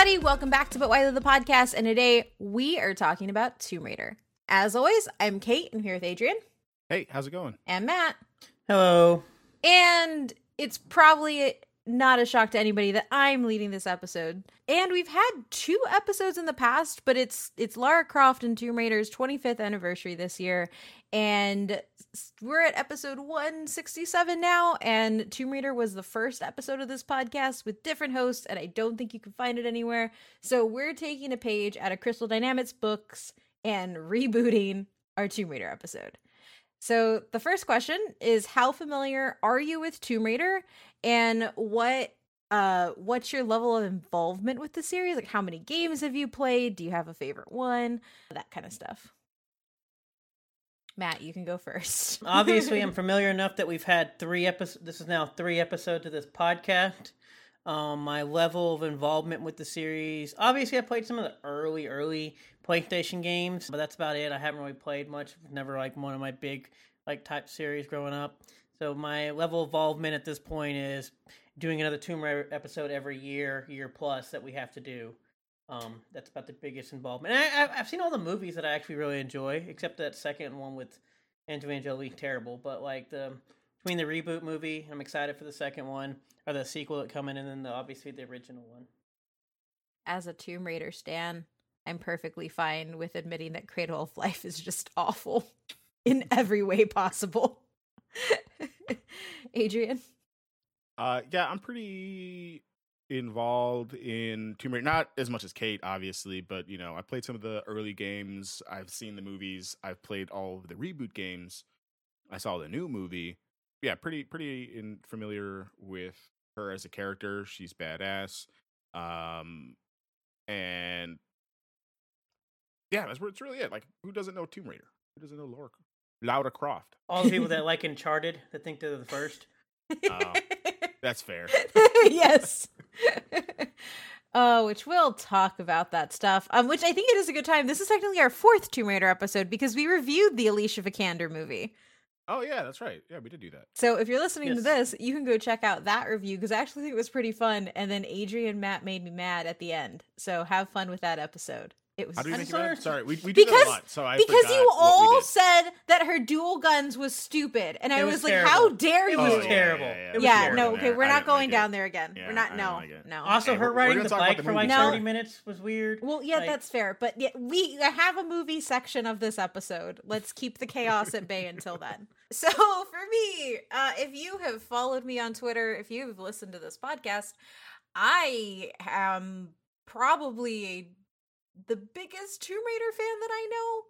everybody. Welcome back to But Why the podcast. And today we are talking about Tomb Raider. As always, I'm Kate. I'm here with Adrian Hey, how's it going? and Matt. Hello. And it's probably not a shock to anybody that I'm leading this episode. And we've had two episodes in the past, but it's it's Lara Croft and Tomb Raider's 25th anniversary this year. And s- we're at episode 167 now. And Tomb Raider was the first episode of this podcast with different hosts, and I don't think you can find it anywhere. So we're taking a page out of Crystal Dynamics books and rebooting our Tomb Raider episode. So the first question is how familiar are you with Tomb Raider and what uh what's your level of involvement with the series? Like how many games have you played? Do you have a favorite one? That kind of stuff. Matt, you can go first. Obviously, I'm familiar enough that we've had three episodes. This is now three episodes of this podcast. Um, my level of involvement with the series. Obviously, I played some of the early, early PlayStation games, but that's about it. I haven't really played much. Never like one of my big like type series growing up. So my level of involvement at this point is doing another Tomb Raider episode every year, year plus that we have to do. Um, that's about the biggest involvement. And I, I- I've seen all the movies that I actually really enjoy, except that second one with Angelina Jolie, terrible. But like the between the reboot movie, I'm excited for the second one or the sequel that coming, and then the, obviously the original one. As a Tomb Raider stan, I'm perfectly fine with admitting that Cradle of Life is just awful in every way possible. Adrian? Uh, yeah, I'm pretty involved in Tomb Raider. Not as much as Kate, obviously, but you know, I played some of the early games. I've seen the movies. I've played all of the reboot games. I saw the new movie. Yeah, pretty pretty in, familiar with her as a character. She's badass. Um, and yeah, that's where it's really it. Like, who doesn't know Tomb Raider? Who doesn't know Laura Laura Croft? All the people that like Uncharted that think they're the first. Oh. That's fair. yes. Oh, which we'll talk about that stuff. Um, which I think it is a good time. This is technically our fourth Tomb Raider episode because we reviewed the Alicia Vikander movie. Oh yeah, that's right. Yeah, we did do that. So if you're listening to this, you can go check out that review because I actually think it was pretty fun. And then Adrian Matt made me mad at the end. So have fun with that episode. It was How do you I'm think about it? sorry. Sorry, we, we do that Because- a lot. So I because you all said that her dual guns was stupid, and I was, was like, terrible. "How dare you?" It was Oh, terrible. yeah, yeah. It was yeah, terrible. no, okay, there. we're not going like down there again. Yeah, we're not. No, like no. Also, her we're- we're riding the bike the for like movie. 30 minutes was weird. Well, yeah, Like- that's fair, but yeah, we have a movie section of this episode. Let's keep the chaos at bay until then. So, for me, uh, if you have followed me on Twitter, if you've listened to this podcast, I am probably the biggest Tomb Raider fan that I know.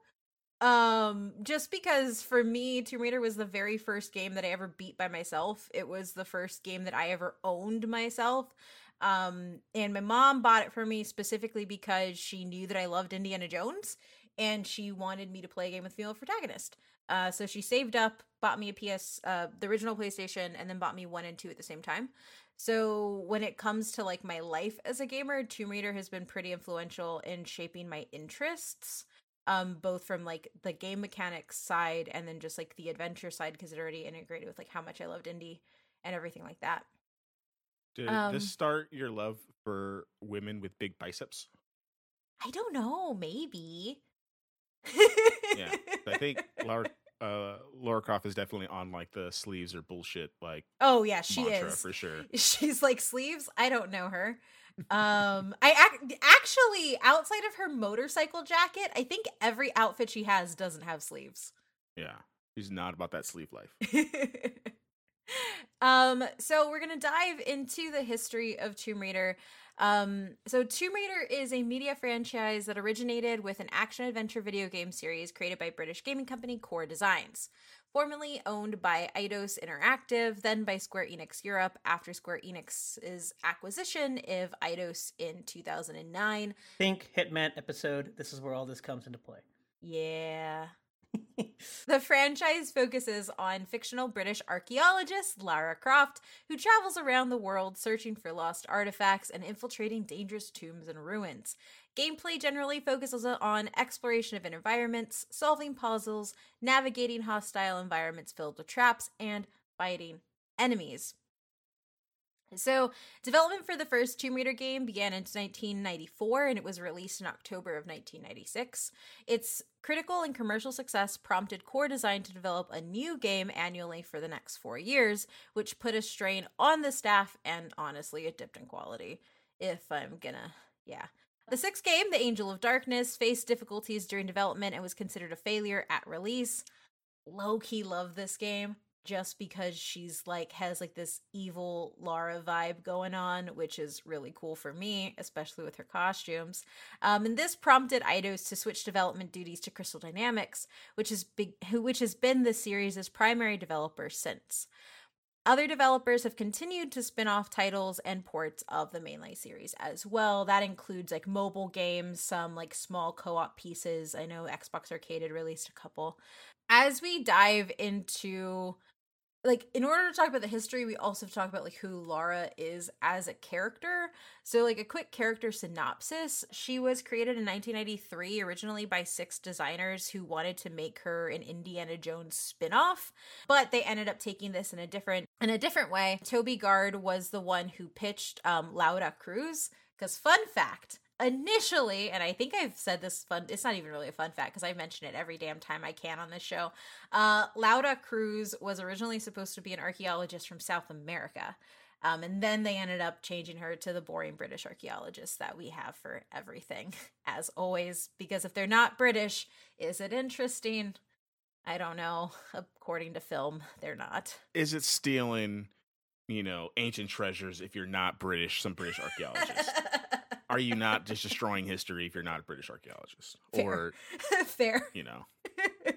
Um, just because for me, Tomb Raider was the very first game that I ever beat by myself. It was the first game that I ever owned myself. Um, and my mom bought it for me specifically because she knew that I loved Indiana Jones and she wanted me to play a game with female protagonist. Uh, so she saved up, bought me a PS, uh, the original PlayStation, and then bought me one and two at the same time. So when it comes to like my life as a gamer, Tomb Raider has been pretty influential in shaping my interests. Um, both from like the game mechanics side and then just like the adventure side because it already integrated with like how much I loved indie and everything like that. Did um, this start your love for women with big biceps? I don't know, maybe. Yeah, I think Laura uh, Laura Croft is definitely on like the sleeves or bullshit like Oh yeah, she is. for sure. She's like sleeves. I don't know her. Um, I ac- actually outside of her motorcycle jacket, I think every outfit she has doesn't have sleeves. Yeah, she's not about that sleeve life. um, so we're gonna dive into the history of Tomb Raider. Um, so Tomb Raider is a media franchise that originated with an action adventure video game series created by British gaming company Core Designs. Formerly owned by Eidos Interactive, then by Square Enix Europe after Square Enix's acquisition of Eidos in 2009. Think Hitman episode. This is where all this comes into play. Yeah. The franchise focuses on fictional British archaeologist Lara Croft, who travels around the world searching for lost artifacts and infiltrating dangerous tombs and ruins. Gameplay generally focuses on exploration of environments, solving puzzles, navigating hostile environments filled with traps, and fighting enemies. So, development for the first Tomb Raider game began in 1994 and it was released in October of 1996. Its critical and commercial success prompted Core Design to develop a new game annually for the next four years, which put a strain on the staff and honestly, it dipped in quality. If I'm gonna, yeah. The sixth game, The Angel of Darkness, faced difficulties during development and was considered a failure at release. Low key love this game just because she's like has like this evil Lara vibe going on, which is really cool for me, especially with her costumes. Um, and this prompted Eidos to switch development duties to Crystal Dynamics, which is big, which has been the series' primary developer since. Other developers have continued to spin off titles and ports of the mainline series as well. That includes like mobile games, some like small co op pieces. I know Xbox Arcade had released a couple. As we dive into like in order to talk about the history we also talk about like who lara is as a character. So like a quick character synopsis. She was created in 1993 originally by six designers who wanted to make her an indiana jones spin-off but they ended up taking this in a different in a different way. Toby gard was the one who pitched um, laura cruz because fun fact initially, and I think I've said this fun, it's not even really a fun fact because I mention it every damn time I can on this show. Uh, Laura Cruz was originally supposed to be an archaeologist from South America. Um, and then they ended up changing her to the boring British archaeologist that we have for everything, as always. Because if they're not British, is it interesting? I don't know. According to film, they're not. Is it stealing, you know, ancient treasures if you're not British, some British archaeologist? Are you not just destroying history if you're not a British archaeologist? Fair. Or fair. You know.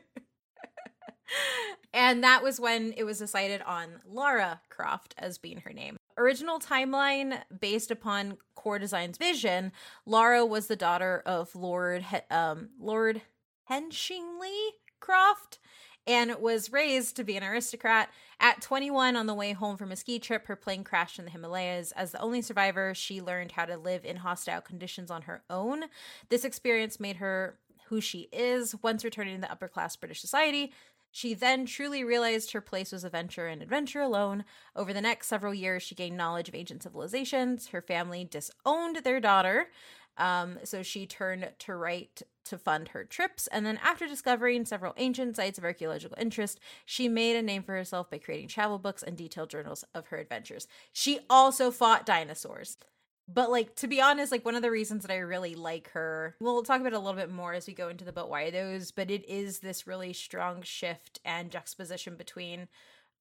and that was when it was decided on Lara Croft as being her name. Original timeline based upon Core Design's vision, Lara was the daughter of Lord he- um, Lord Henshingly Croft and was raised to be an aristocrat. At 21, on the way home from a ski trip, her plane crashed in the Himalayas. As the only survivor, she learned how to live in hostile conditions on her own. This experience made her who she is. Once returning to the upper class British society, she then truly realized her place was adventure and adventure alone. Over the next several years, she gained knowledge of ancient civilizations. Her family disowned their daughter, um, so she turned to write to fund her trips. And then, after discovering several ancient sites of archaeological interest, she made a name for herself by creating travel books and detailed journals of her adventures. She also fought dinosaurs. But like to be honest, like one of the reasons that I really like her, we'll talk about it a little bit more as we go into the but why those, but it is this really strong shift and juxtaposition between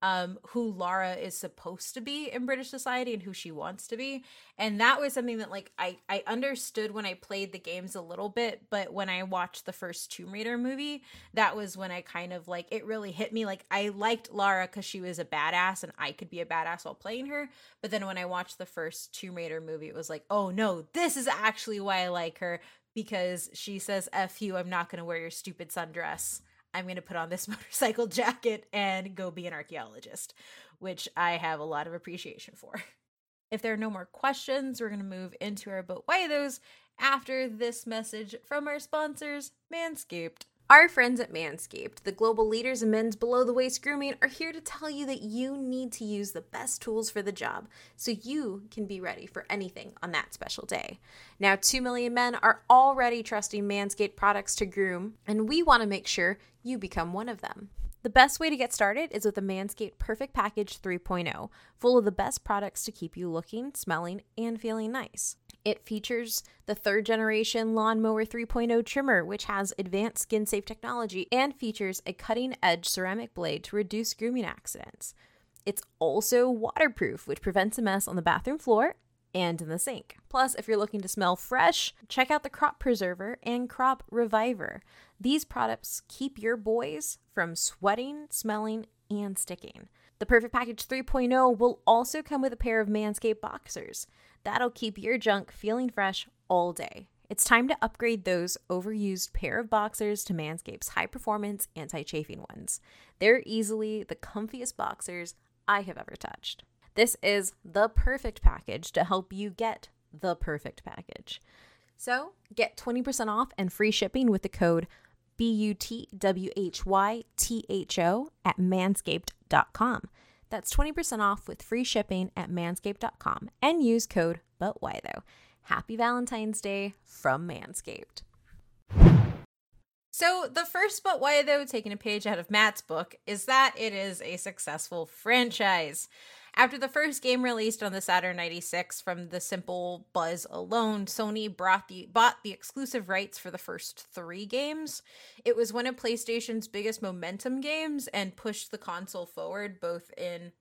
um, who Lara is supposed to be in British society and who she wants to be. And that was something that like I I understood when I played the games a little bit, but when I watched the first Tomb Raider movie, that was when I kind of like it really hit me. Like I liked Lara because she was a badass and I could be a badass while playing her. But then when I watched the first Tomb Raider movie, it was like, oh no, this is actually why I like her because she says "f you," I'm not gonna wear your stupid sundress. I'm going to put on this motorcycle jacket and go be an archaeologist, which I have a lot of appreciation for. If there are no more questions, we're going to move into our but why those after this message from our sponsors, Manscaped. Our friends at Manscaped, the global leaders in men's below the waist grooming, are here to tell you that you need to use the best tools for the job so you can be ready for anything on that special day. Now, 2 million men are already trusting Manscaped products to groom, and we want to make sure you become one of them. The best way to get started is with the Manscaped Perfect Package 3.0, full of the best products to keep you looking, smelling, and feeling nice. It features the third generation Lawnmower 3.0 trimmer, which has advanced skin safe technology and features a cutting edge ceramic blade to reduce grooming accidents. It's also waterproof, which prevents a mess on the bathroom floor and in the sink. Plus, if you're looking to smell fresh, check out the Crop Preserver and Crop Reviver. These products keep your boys from sweating, smelling, and sticking. The Perfect Package 3.0 will also come with a pair of Manscaped boxers. That'll keep your junk feeling fresh all day. It's time to upgrade those overused pair of boxers to Manscaped's high performance anti chafing ones. They're easily the comfiest boxers I have ever touched. This is the perfect package to help you get the perfect package. So get 20% off and free shipping with the code BUTWHYTHO at manscaped.com. That's 20% off with free shipping at manscaped.com and use code But Why Though. Happy Valentine's Day from Manscaped. So, the first but why, though, taking a page out of Matt's book, is that it is a successful franchise. After the first game released on the Saturn 96 from the simple buzz alone, Sony brought the, bought the exclusive rights for the first three games. It was one of PlayStation's biggest momentum games and pushed the console forward both in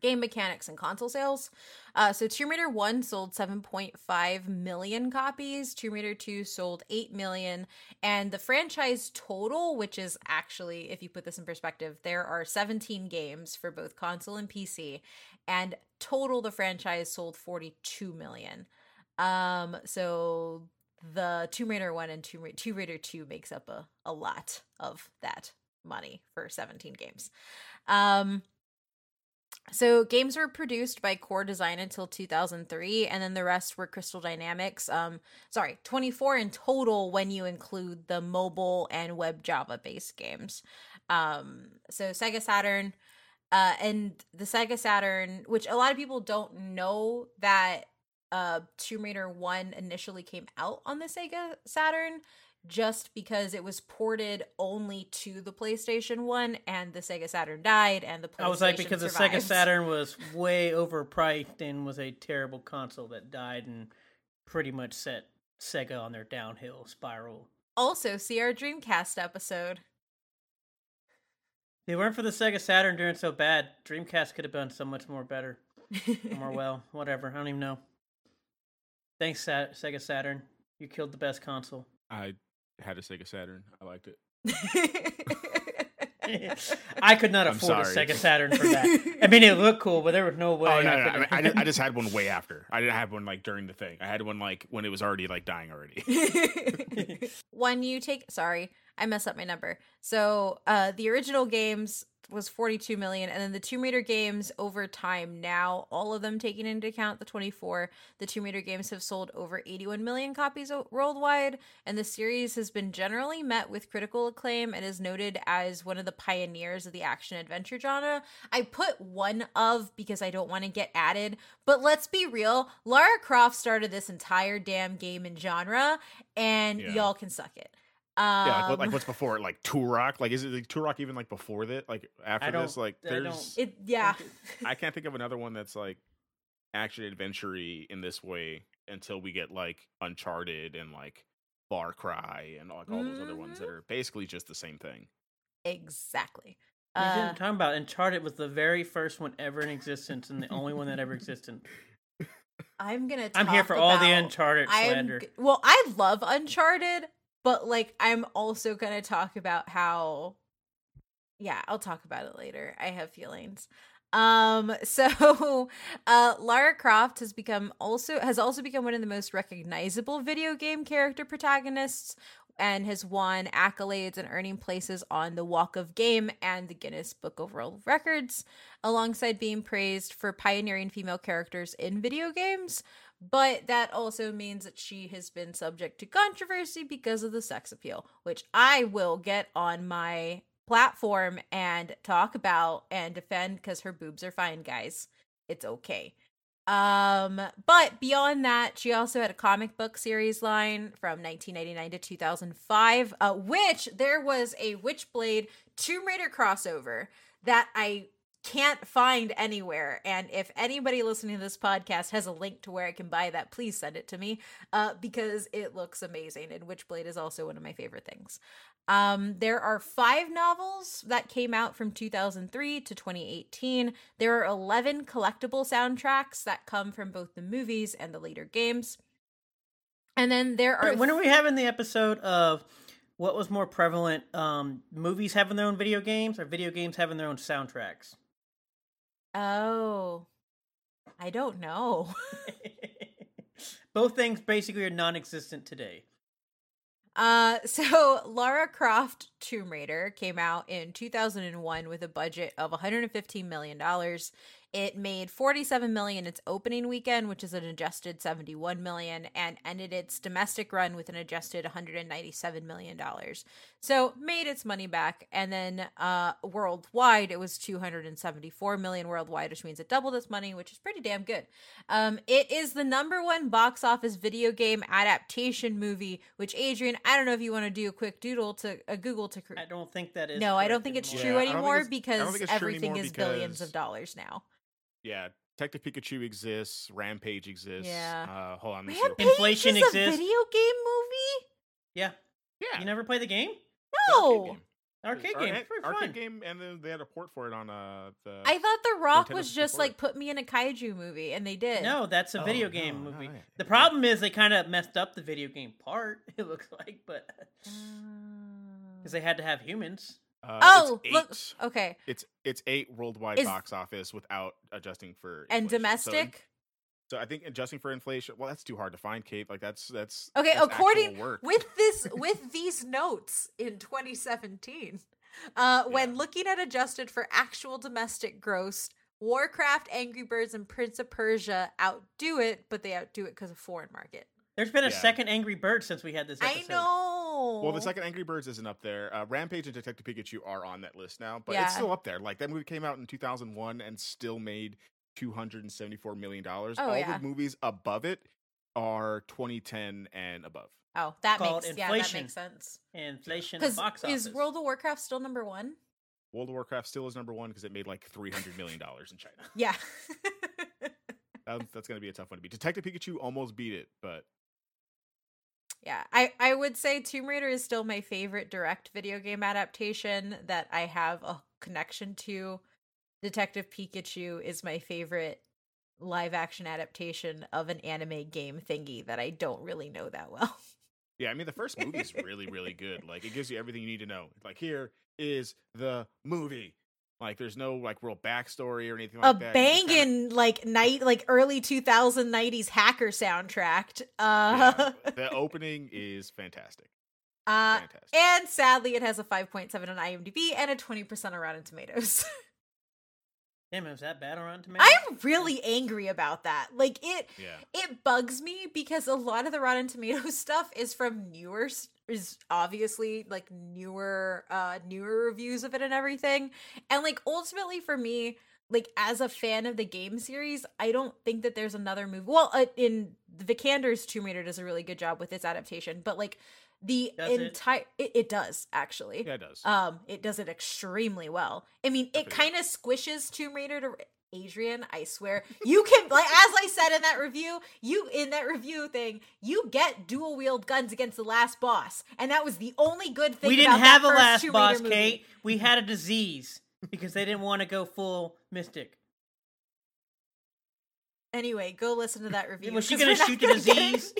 game mechanics and console sales. Uh, so Tomb Raider 1 sold 7.5 million copies, Tomb Raider 2 sold 8 million, and the franchise total, which is actually, if you put this in perspective, there are 17 games for both console and PC, and total the franchise sold 42 million. Um, so the Tomb Raider 1 and Tomb Raider, Tomb Raider 2 makes up a, a lot of that money for 17 games. Um, so games were produced by Core Design until 2003, and then the rest were Crystal Dynamics. Um, sorry, 24 in total when you include the mobile and web Java based games. Um, so Sega Saturn, uh, and the Sega Saturn, which a lot of people don't know that uh, Tomb Raider 1 initially came out on the Sega Saturn just because it was ported only to the PlayStation 1 and the Sega Saturn died and the PlayStation I was like because survived. the Sega Saturn was way overpriced and was a terrible console that died and pretty much set Sega on their downhill spiral. Also, see our Dreamcast episode. If it weren't for the Sega Saturn doing so bad, Dreamcast could have done so much more better. more well, whatever. I don't even know. Thanks, Sa- Sega Saturn. You killed the best console. I had a Sega Saturn. I liked it. I could not I'm afford a sorry. Sega Saturn for that. I mean, it looked cool, but there was no way. Oh no, I no, no. I, mean, I, just, I just had one way after. I didn't have one like during the thing. I had one like when it was already like dying already. when you take sorry i messed up my number. So uh the original games was 42 million and then the tomb raider games over time now all of them taking into account the 24 the tomb raider games have sold over 81 million copies worldwide and the series has been generally met with critical acclaim and is noted as one of the pioneers of the action adventure genre. I put one of because i don't want to get added but let's be real lara croft started this entire damn game and genre and Yeah. y'all can suck it um, yeah, like, what, like what's before it? Like Turok? Like is it like Turok even like before that? Like after I don't- this? Like I there's don't- it yeah I can't think of another one that's like action adventure in this way until we get like Uncharted and like Far Cry and like all those other ones that Mhm. are basically just the same thing. exactly You uh, didn't talk about Uncharted was the very first one ever in existence and the only one that ever existed. i'm gonna I'm here talk for all the about- Uncharted I'm slander. well i love uncharted but like i'm also gonna talk about how yeah i'll talk about it later. I have feelings. Um so uh lara croft has become also has also become one of the most recognizable video game character protagonists and has won accolades and earning places on the walk of game and the guinness book of world records alongside being praised for pioneering female characters in video games but that also means that she has been subject to controversy because of the sex appeal, which I will get on my platform and talk about and defend because her boobs are fine, guys. It's okay. Um, but beyond that, she also had a comic book series line from 1999 to 2005, uh, which there was a Witchblade Tomb Raider crossover that I can't find anywhere. And if anybody listening to this podcast has a link to where I can buy that, please send it to me uh, because it looks amazing. And Witchblade is also one of my favorite things. Um, there are five novels that came out from 2003 to 2018. There are 11 collectible soundtracks that come from both the movies and the later games. And then there are When- When are we having the episode of what was more prevalent? Um, movies having their own video games or video games having their own soundtracks? Oh, I don't know. Both things basically are non-existent today. Uh, so Lara Croft Tomb Raider came out in 2001 with a budget of 115 million dollars. It made 47 million its opening weekend, which is an adjusted 71 million, and ended its domestic run with an adjusted 197 million dollars. So made its money back, and then uh, worldwide it was 274 million worldwide, which means it doubled its money, which is pretty damn good. Um, it is the number one box office video game adaptation movie. Which Adrian, I don't know if you want to do a quick doodle to a Google to. Cr- I don't think that is. no, I don't think it's anymore. true Yeah, I don't think anymore it's- I don't because think it's true everything anymore is billions of dollars now. Yeah, Detective Pikachu exists. Rampage exists. Yeah. Uh, hold on. let me see real Rampage quick. Inflation is exists. a video game movie? Yeah, Yeah. you never play the game? No. Arcade game, ar- pretty arcade fun. game, and then they had a port for it on uh the. I thought The Rock Nintendo was just like put me in a kaiju movie, and they did. No, that's a Oh, video game no, movie. yeah. The problem is they kind of messed up the video game part. It looks like, but because they had to have humans. Uh, Oh, it's look. Okay. It's it's eight worldwide Is- box office without adjusting for And inflation. So in- domestic? So, I think adjusting for inflation. Well, that's too hard to find, Kate. Like that's that's Okay, that's according work. with this with these notes in 2017, uh, when Yeah. looking at adjusted for actual domestic gross, Warcraft, Angry Birds, and Prince of Persia outdo it, but they outdo it because of foreign market. There's been a Yeah. second Angry Bird since we had this episode. I know. Well, the second Angry Birds isn't up there. Uh, Rampage and Detective Pikachu are on that list now, but Yeah. it's still up there. Like that movie came out in 2001 and still made 274 million dollars. Oh, All yeah. the movies above it are 2010 and above. Oh, that Called makes yeah, that makes sense. Inflation Because box office. is World of Warcraft still number one? World of Warcraft still is number one because it made like 300 million dollars in China. Yeah. That, that's going to be a tough one to beat. Detective Pikachu almost beat it, but Yeah, I, I would say Tomb Raider is still my favorite direct video game adaptation that I have a connection to. Detective Pikachu is my favorite live action adaptation of an anime game thingy that I don't really know that well. yeah, I mean the first movie is really really good. Like it gives you everything you need to know. Like here is the movie. Like there's no like real backstory or anything like a that. Just kinda- banging like night like early 2090s hacker soundtrack. Uh, Yeah, the opening is fantastic. uh Fantastic. and sadly it has a 5.7 on IMDb and a 20% on Rotten Tomatoes. Damn, it was that bad on Rotten Tomatoes? I'm really angry about that. Like it yeah. it bugs me because a lot of the Rotten Tomatoes stuff is from newer is obviously like newer uh newer reviews of it and everything. And like ultimately for me, like as a fan of the game series, I don't think that there's another movie. Well, uh, in Vikander's Tomb Raider does a really good job with its adaptation, but like the Does it? entire it? It, does actually. Yeah, it does. Um, it does it extremely well. I mean, it kind of squishes Tomb Raider to Adrian. I swear, you can like as I said in that review, you in that review thing, you get dual wield guns against the last boss, and that was the only good thing. we didn't have a last Tomb boss, Kate. We had a disease because they didn't want to go full mystic. Anyway, go listen to that review. Was she gonna shoot the disease?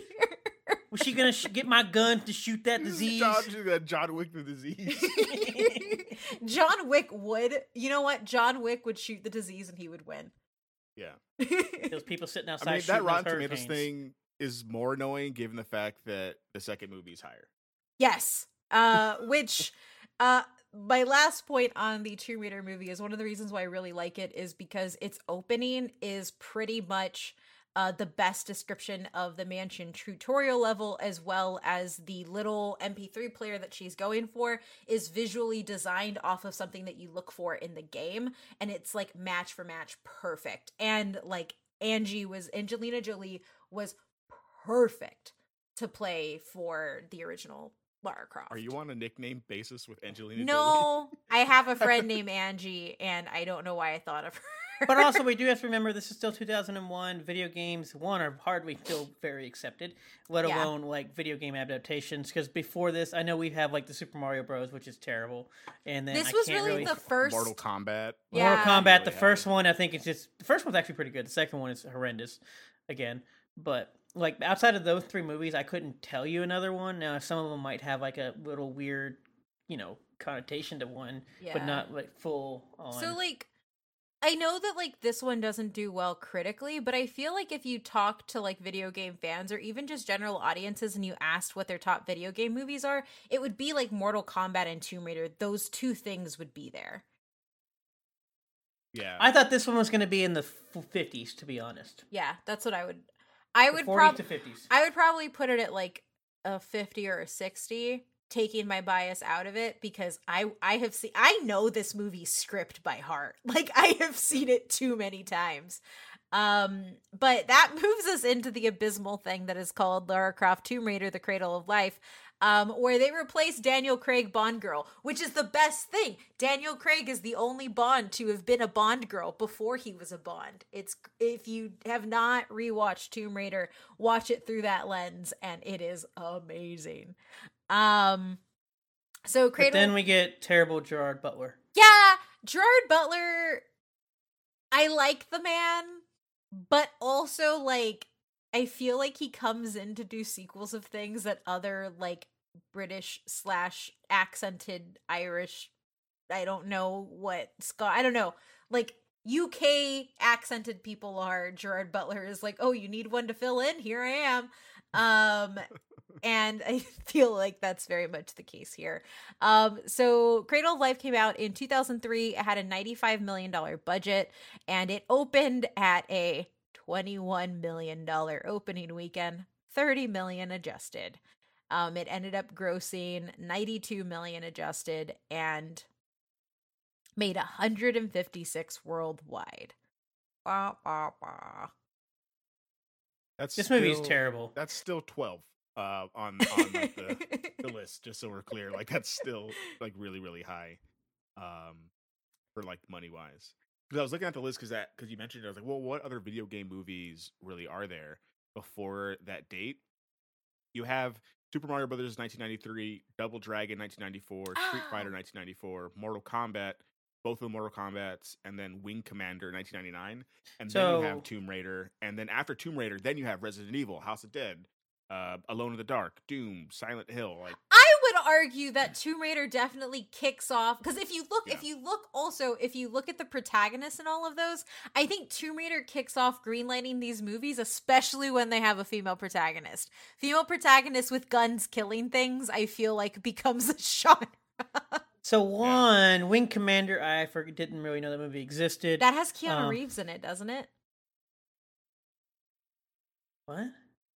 In here. Was she gonna sh- get my gun to shoot that disease? John, that John Wick the disease. John Wick would. You know what? John Wick would shoot the disease and he would win. yeah. Those people sitting outside. I mean that Rotten Tomatoes hurricanes. thing is more annoying given the fact that the second movie is higher. Yes. Uh which uh my last point on the Tomb Raider movie is one of the reasons why I really like it is because its opening is pretty much uh, the best description of the mansion tutorial level, as well as the little MP3 player that she's going for, is visually designed off of something that you look for in the game. And it's like match for match perfect. And like Angie was, Angelina Jolie was perfect to play for the original Lara Croft. Are you on a nickname basis with Angelina Jolie? No, I have a friend named Angie, and I don't know why I thought of her. But also, we do have to remember this is still 2001. Video games, one, are hardly still very accepted, let Yeah. alone like video game adaptations. Because before this, I know we have like the Super Mario Bros, which is terrible, and then this I was can't really, really the first. Mortal Kombat. Yeah. Mortal Kombat. The first one, I think, it's just the first one's actually pretty good. The second one is horrendous, again. But like outside of those three movies, I couldn't tell you another one. Now, some of them might have like a little weird, you know, connotation to one, but not like full on. So like I know that like this one doesn't do well critically, but I feel like if you talk to like video game fans or even just general audiences and you asked what their top video game movies are, it would be like Mortal Kombat and Tomb Raider. Those two things would be there. Yeah. I thought this one was going to be in the fifties, to be honest. Yeah, that's what I would. I would probably. I would probably put it at like a 50 or a 60 taking my bias out of it because I I have seen I know this movie script by heart. Like I have seen it too many times. Um but that moves us into the abysmal thing that is called Lara Croft Tomb Raider The Cradle of Life. Um, where they replace Daniel Craig Bond girl, which is the best thing. Daniel Craig is the only Bond to have been a Bond girl before he was a Bond. It's if you have not rewatched Tomb Raider, watch it through that lens, and it is amazing. Um, so But then we get terrible Gerard Butler. Yeah, Gerard Butler. I like the man, but also like I feel like he comes in to do sequels of things that other like British slash accented Irish. I don't know what Scott. I don't know like. UK accented people are Gerard Butler is like, oh, you need one to fill in? Here I am. Um, and I feel like that's very much the case here. Um, so Cradle of Life came out in 2003. It had a 95 million dollar budget, and it opened at a 21 million dollar opening weekend, 30 million adjusted. Um, it ended up grossing 92 million adjusted and made 156 worldwide. Wah, wah, wah. That's This movie is terrible. That's still twelve uh, on on like, the, the list. Just so we're clear, like that's still like really really high, um, for like money wise. Because I was looking at the list because that because you mentioned it, I was like, well, what other video game movies really are there before that date? You have Super Mario Brothers 1993, Double Dragon 1994, Street Fighter Oh. 1994, Mortal Kombat, both of the Mortal Kombat's, and then Wing Commander 1999, and then you have Tomb Raider, and then after Tomb Raider, then you have Resident Evil, House of Dead, uh, Alone in the Dark, Doom, Silent Hill. Like I would argue that Tomb Raider definitely kicks off because if you look, if you look also, if you look at the protagonists in all of those, I think Tomb Raider kicks off greenlighting these movies, especially when they have a female protagonist. Female protagonist with guns killing things, I feel like becomes a genre. So one Wing Commander, I for, didn't really know that movie existed. that has Keanu Um, Reeves in it, doesn't it? what?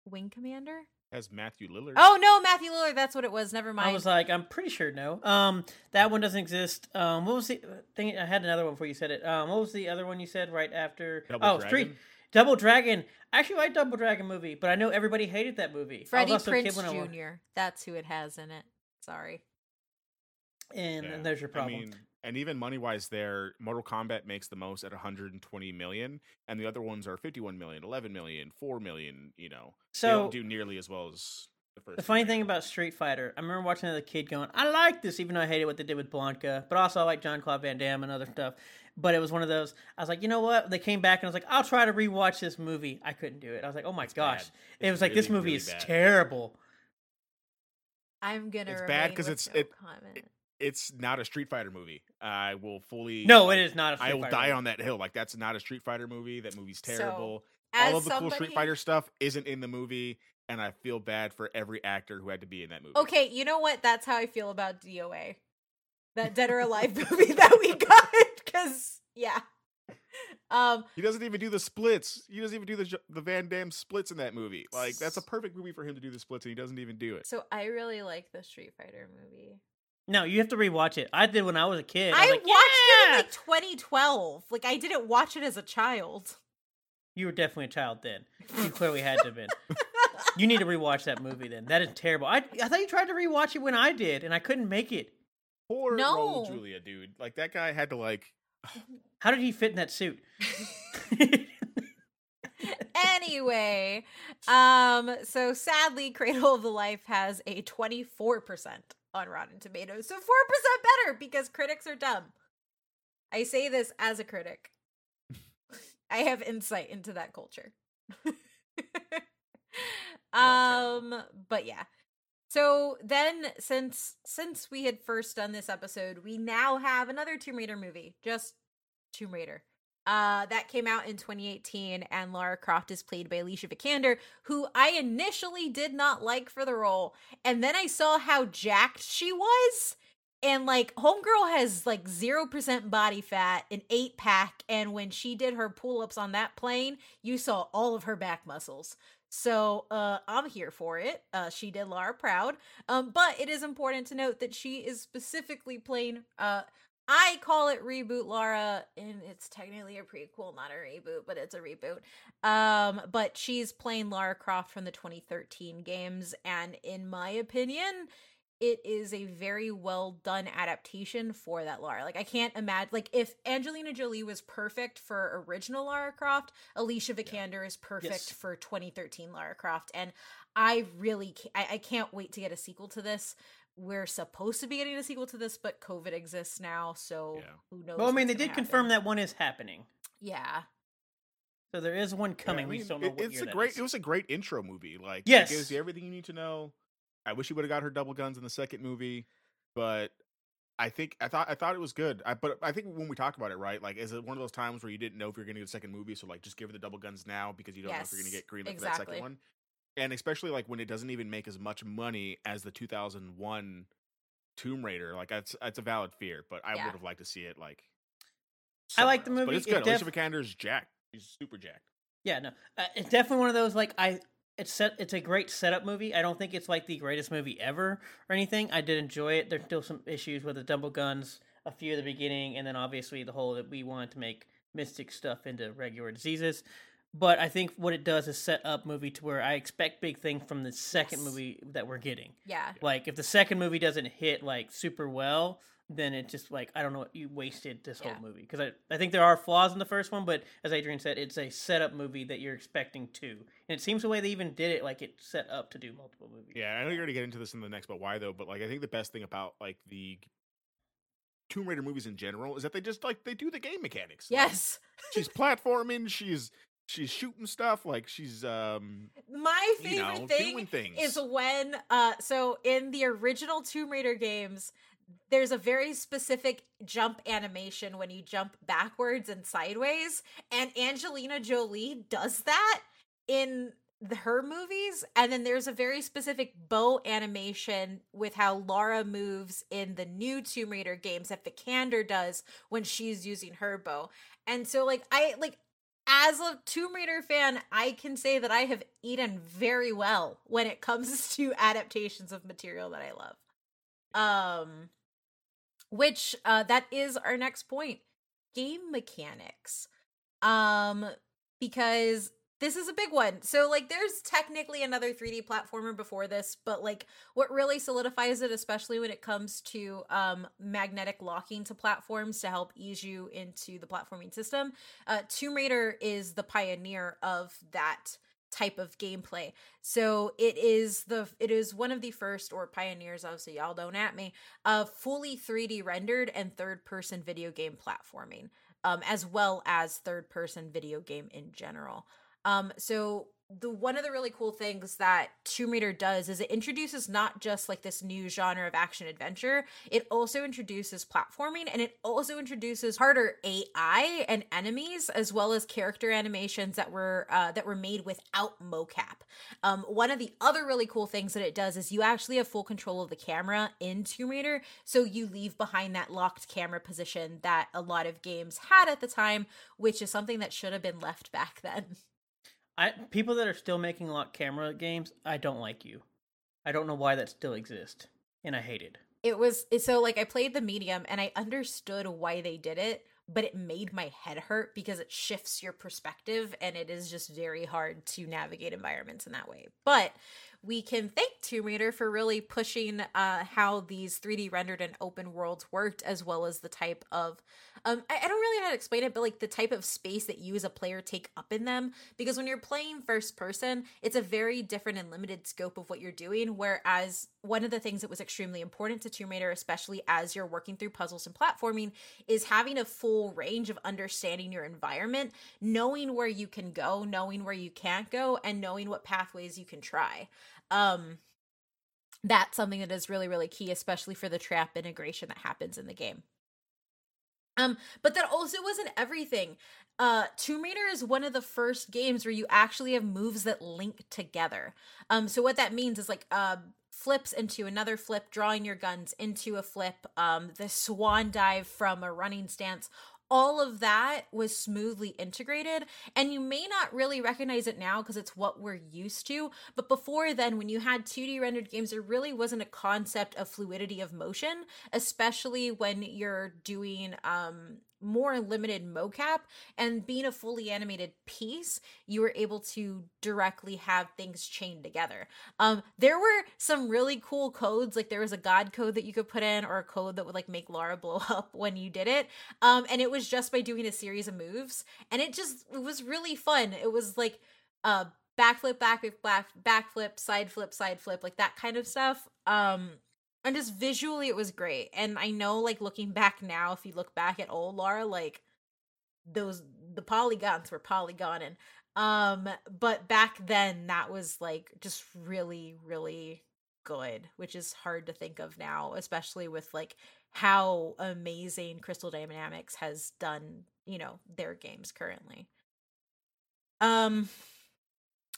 Wing Commander. has Matthew Lillard. Oh no, Matthew Lillard. That's what it was. Never mind. I was like, I'm pretty sure no. Um, that one doesn't exist. Um, what was the thing? I had another one before you said it. Um, what was the other one you said right after? Double oh, Dragon? Street Double Dragon. I actually like Double Dragon movie, but I know everybody hated that movie. I was Freddie also Prinze when I wa- Jr. That's who it has in it. Sorry. And, Yeah. and there's your problem. I mean, and even money wise, there Mortal Kombat makes the most at 120 million, and the other ones are 51 million, 11 million, 4 million. You know, they so don't do nearly as well as the first. The funny Raider. thing about Street Fighter, I remember watching as a kid going, I like this, even though I hated what they did with Blanka, but also I like Jean-Claude Van Damme and other stuff. But it was one of those, I was like, you know what? They came back and I was like, I'll try to rewatch this movie. I couldn't do it. I was like, oh my It's gosh. It It's was like, this movie really is bad. terrible. I'm gonna. It's bad because with it's- no it- comment. It's not a Street Fighter movie. I will fully. No, like, it is not a Street I will Fighter die movie. on that hill. Like that's not a Street Fighter movie. That movie's terrible. As All of the cool Street Fighter stuff isn't in the movie, and I feel bad for every actor who had to be in that movie. Okay, you know what? That's how I feel about DOA. That Dead or Alive movie that we got. Because yeah. Um. He doesn't even do the splits. He doesn't even do the the Van Damme splits in that movie. Like that's a perfect movie for him to do the splits, and he doesn't even do it. So I really like the Street Fighter movie. No, you have to rewatch it. I did when I was a kid. I, I, like, watched it in like 2012. Like I didn't watch it as a child. You were definitely a child then. You clearly had to have been. You need to rewatch that movie then. That is terrible. I, I thought you tried to rewatch it when I did, and I couldn't make it. Poor No. Raul Julia, dude. Like that guy had to like. How did he fit in that suit? anyway, um, so sadly, Cradle of the Life has a 24% on Rotten Tomatoes. So 4% better because critics are dumb. I say this as a critic. I have insight into that culture. um, but yeah. So then since since we had first done this episode, we now have another Tomb Raider movie, just Tomb Raider. Uh, that came out in 2018, and Lara Croft is played by Alicia Vikander, who I initially did not like for the role, and then I saw how jacked she was, and like homegirl has like 0% body fat an eight pack and when she did her pull-ups on that plane you saw all of her back muscles. So uh i'm here for it. Uh she did lara proud. Um but it is important to note that she is specifically playing uh I call it reboot Lara, and it's technically a prequel, not a reboot, but it's a reboot. Um, but she's playing Lara Croft from the 2013 games, and in my opinion, it is a very well done adaptation for that Lara. Like I can't imagine like if Angelina Jolie was perfect for original Lara Croft, Alicia Vikander yeah. is perfect yes. for 2013 Lara Croft, and I really can't, I, I can't wait to get a sequel to this we're supposed to be getting a sequel to this, but COVID exists now, so yeah. who knows? Well, I mean, they did happen. confirm that one is happening. Yeah. So there is one coming. Yeah, I mean, we just don't know it, it's a great. It was a great intro movie. Like, yes, it gives you everything you need to know. I wish you would have got her double guns in the second movie, but I think I thought I thought it was good. I but I think when we talk about it, right? Like, is it one of those times where you didn't know if you're going to get a second movie, so like just give her the double guns now because you don't yes, know if you're going to get green exactly. for that second one. And especially like when it doesn't even make as much money as the 2001 Tomb Raider. Like that's that's a valid fear, but I yeah. would have liked to see it like. I like the else. movie. But it's good. It def- Alicia Vikander's jacked. She's super jacked. Yeah, no, uh, it's definitely one of those like I. It's set. It's a great setup movie. I don't think it's like the greatest movie ever or anything. I did enjoy it. There's still some issues with the double guns, a few at the beginning, and then obviously the whole that we wanted to make mystic stuff into regular diseases. But I think what it does is set up movie to where I expect big things from the second yes. movie that we're getting. Yeah. Like if the second movie doesn't hit like super well, then it's just like I don't know you wasted this yeah. whole movie because I I think there are flaws in the first one, but as Adrian said, it's a setup movie that you're expecting to, and it seems the way they even did it, like it set up to do multiple movies. Yeah, I know you're gonna get into this in the next, but why though? But like I think the best thing about like the Tomb Raider movies in general is that they just like they do the game mechanics. Yes, like, she's platforming, she's she's shooting stuff like she's um my favorite you know, thing is when uh so in the original tomb raider games there's a very specific jump animation when you jump backwards and sideways and angelina jolie does that in the, her movies and then there's a very specific bow animation with how lara moves in the new tomb raider games that the vikander does when she's using her bow. And so like i like as a Tomb Raider fan, I can say that I have eaten very well when it comes to adaptations of material that I love. Um which uh that is our next point. Game mechanics. Um because this is a big one. So like there's technically another 3D platformer before this, but like what really solidifies it especially when it comes to um magnetic locking to platforms to help ease you into the platforming system. Uh Tomb Raider is the pioneer of that type of gameplay. So it is the it is one of the first or pioneers obviously y'all don't at me of fully 3D rendered and third person video game platforming. Um, as well as third person video game in general. Um, so the one of the really cool things that Tomb Raider does is it introduces not just like this new genre of action adventure, it also introduces platforming and it also introduces harder AI and enemies as well as character animations that were uh, that were made without mocap. Um, one of the other really cool things that it does is you actually have full control of the camera in Tomb Raider, so you leave behind that locked camera position that a lot of games had at the time, which is something that should have been left back then. I people that are still making lock camera games, I don't like you. I don't know why that still exists, and I hate it. It was so like I played the medium and I understood why they did it, but it made my head hurt because it shifts your perspective and it is just very hard to navigate environments in that way. But we can thank Tomb Raider for really pushing uh, how these 3D rendered and open worlds worked, as well as the type of um, I, I don't really know how to explain it, but like the type of space that you as a player take up in them. Because when you're playing first person, it's a very different and limited scope of what you're doing. Whereas one of the things that was extremely important to Tomb Raider, especially as you're working through puzzles and platforming, is having a full range of understanding your environment, knowing where you can go, knowing where you can't go, and knowing what pathways you can try. Um, that's something that is really, really key, especially for the trap integration that happens in the game. Um, but that also wasn't everything. Uh, Tomb Raider is one of the first games where you actually have moves that link together. Um, so what that means is like, uh, flips into another flip, drawing your guns into a flip, um, the swan dive from a running stance, all of that was smoothly integrated and you may not really recognize it now because it's what we're used to but before then when you had 2d rendered games there really wasn't a concept of fluidity of motion especially when you're doing um more limited mocap and being a fully animated piece you were able to directly have things chained together. Um there were some really cool codes like there was a god code that you could put in or a code that would like make lara blow up when you did it. Um and it was just by doing a series of moves and it just it was really fun. It was like uh backflip back back backflip side flip side flip like that kind of stuff. Um and just visually it was great. And i know like looking back now if you look back at old lara like those the polygons were polygoning um but back then that was like just really really good which is hard to think of now especially with like how amazing crystal dynamics has done you know their games currently. Um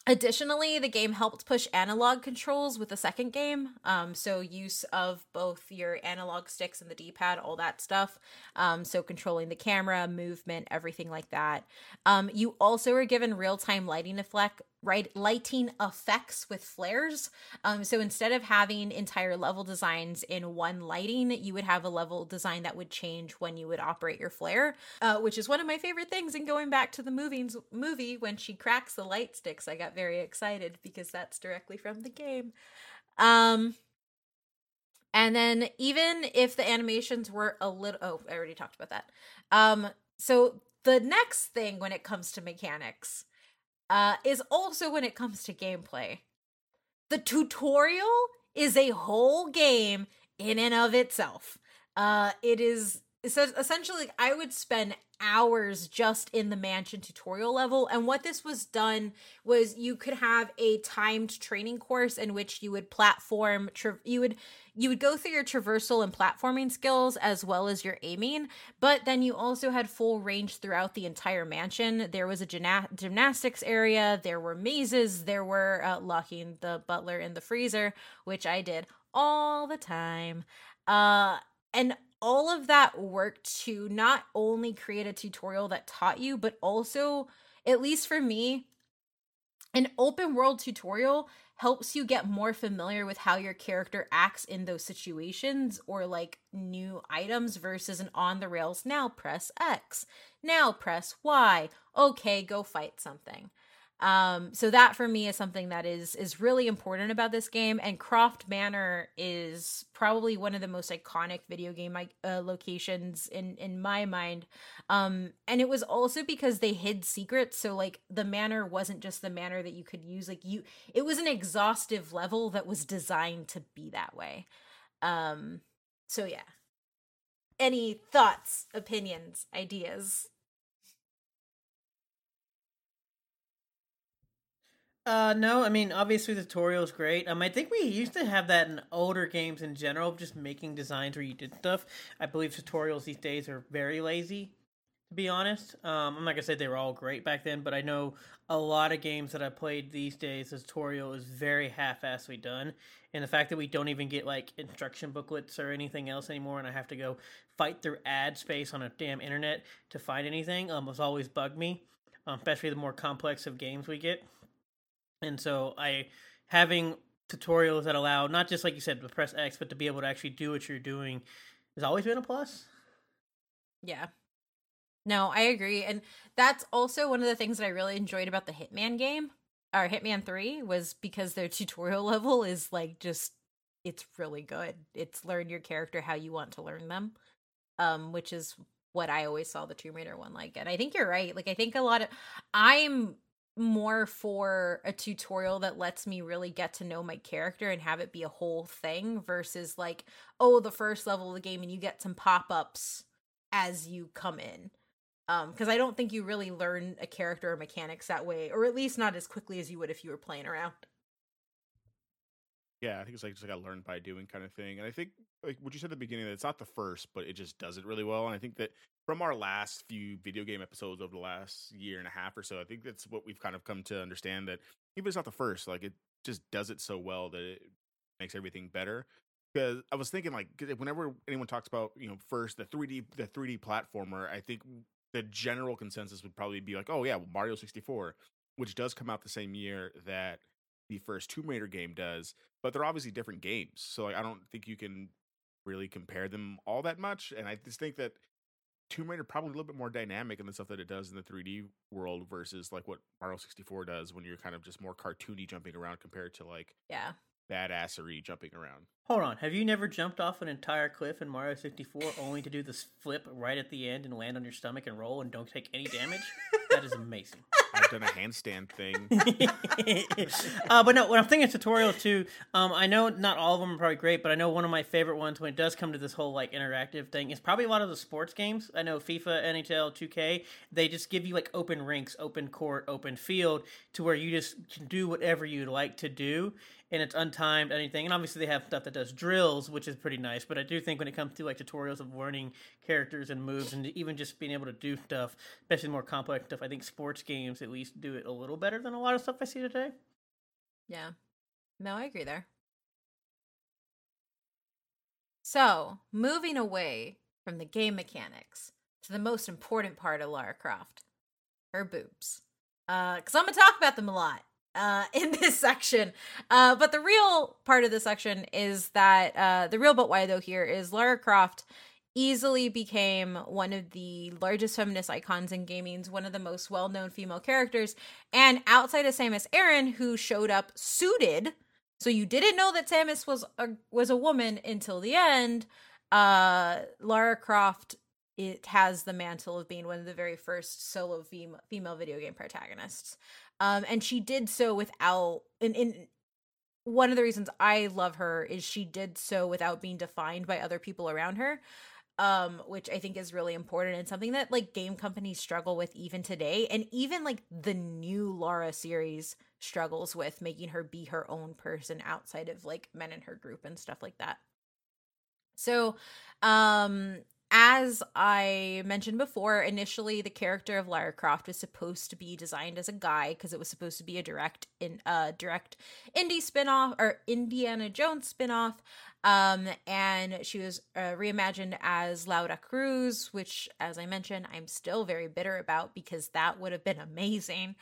Additionally, the game helped push analog controls with the second game. Um, so, use of both your analog sticks and the D pad, all that stuff. Um, so, controlling the camera, movement, everything like that. Um, you also were given real time lighting effect, right lighting effects with flares. Um so instead of having entire level designs in one lighting you would have a level design that would change when you would operate your flare uh, which is one of my favorite things. And going back to the movies movie when she cracks the light sticks i got very excited because that's directly from the game. Um and then even if the animations were a little oh i already talked about that. Um so the next thing when it comes to mechanics uh, is also when it comes to gameplay. The tutorial is a whole game in and of itself. Uh, it is so essentially I would spend hours just in the mansion tutorial level and what this was done was you could have a timed training course in which you would platform tra- you would you would go through your traversal and platforming skills as well as your aiming, but then you also had full range throughout the entire mansion. There was a gymna- gymnastics area, there were mazes, there were uh, locking the butler in the freezer, which I did all the time. Uh, and all of that work to not only create a tutorial that taught you, but also, at least for me, an open world tutorial helps you get more familiar with how your character acts in those situations or like new items versus an on the rails now press X, now press Y. Okay, go fight something. Um, so that for me is something that is is really important about this game. And Croft Manor is probably one of the most iconic video game uh, locations in in my mind. Um, and it was also because they hid secrets. So like the manor wasn't just the manor that you could use. Like you, it was an exhaustive level that was designed to be that way. Um, so yeah. Any thoughts, opinions, ideas? Uh, no, I mean obviously the tutorial is great. Um, I think we used to have that in older games in general, just making designs where you did stuff. I believe tutorials these days are very lazy, to be honest. Um, I'm not gonna say they were all great back then, but I know a lot of games that I played these days, the tutorial is very half-assedly done, and the fact that we don't even get like instruction booklets or anything else anymore, and I have to go fight through ad space on a damn internet to find anything, um, has always bugged me. Um, especially the more complex of games we get. And so I having tutorials that allow not just like you said to press X, but to be able to actually do what you're doing has always been a plus. Yeah. No, I agree. And that's also one of the things that I really enjoyed about the Hitman game or Hitman 3 was because their tutorial level is like just it's really good. It's learn your character how you want to learn them. Um, which is what I always saw the Tomb Raider one like. And I think you're right. Like I think a lot of I'm more for a tutorial that lets me really get to know my character and have it be a whole thing versus like oh the first level of the game and you get some pop-ups as you come in. Um because i don't think you really learn a character or mechanics that way or at least not as quickly as you would if you were playing around yeah i think it's like just like a learn by doing kind of thing and i think like what you said at the beginning that it's not the first but it just does it really well and i think that from our last few video game episodes over the last year and a half or so, I think that's what we've kind of come to understand that even if it's not the first, like it just does it so well that it makes everything better. Because I was thinking, like whenever anyone talks about, you know, first the 3D, the 3D platformer, I think the general consensus would probably be like, oh yeah, well, Mario 64, which does come out the same year that the first Tomb Raider game does, but they're obviously different games. So like, I don't think you can really compare them all that much. And I just think that Tomb Raider probably a little bit more dynamic in the stuff that it does in the 3D world versus like what Mario 64 does when you're kind of just more cartoony jumping around compared to like Yeah. badassery jumping around. Hold on, have you never jumped off an entire cliff in Mario 64 only to do this flip right at the end and land on your stomach and roll and don't take any damage? that is amazing. I've done a handstand thing. uh, but no, when I'm thinking tutorials too, um, I know not all of them are probably great, but I know one of my favorite ones when it does come to this whole like interactive thing is probably a lot of the sports games. I know FIFA, NHL, 2K, they just give you like open rinks, open court, open field to where you just can do whatever you'd like to do and it's untimed anything and obviously they have stuff that does drills which is pretty nice but i do think when it comes to like tutorials of learning characters and moves and even just being able to do stuff especially more complex stuff i think sports games at least do it a little better than a lot of stuff i see today Yeah. No, I agree there. So, moving away from the game mechanics to the most important part of Lara Croft her boobs. Uh, because I'm going to talk about them a lot uh, in this section. Uh, but the real part of this section is that uh, the real but why, though, here is Lara Croft easily became one of the largest feminist icons in gaming, one of the most well known female characters. And outside of Samus Aran, who showed up suited, so you didn't know that Samus was a, was a woman until the end. Uh, Lara Croft it has the mantle of being one of the very first solo fem- female video game protagonists. Um, and she did so without in in one of the reasons I love her is she did so without being defined by other people around her. Um, which I think is really important and something that like game companies struggle with even today. And even like the new Lara series struggles with making her be her own person outside of like men in her group and stuff like that. So, um, as I mentioned before, initially the character of Lara Croft was supposed to be designed as a guy because it was supposed to be a direct in uh direct indie spin-off or Indiana Jones spin-off. Um and she was uh, reimagined as Laura Cruz, which as I mentioned, I'm still very bitter about because that would have been amazing.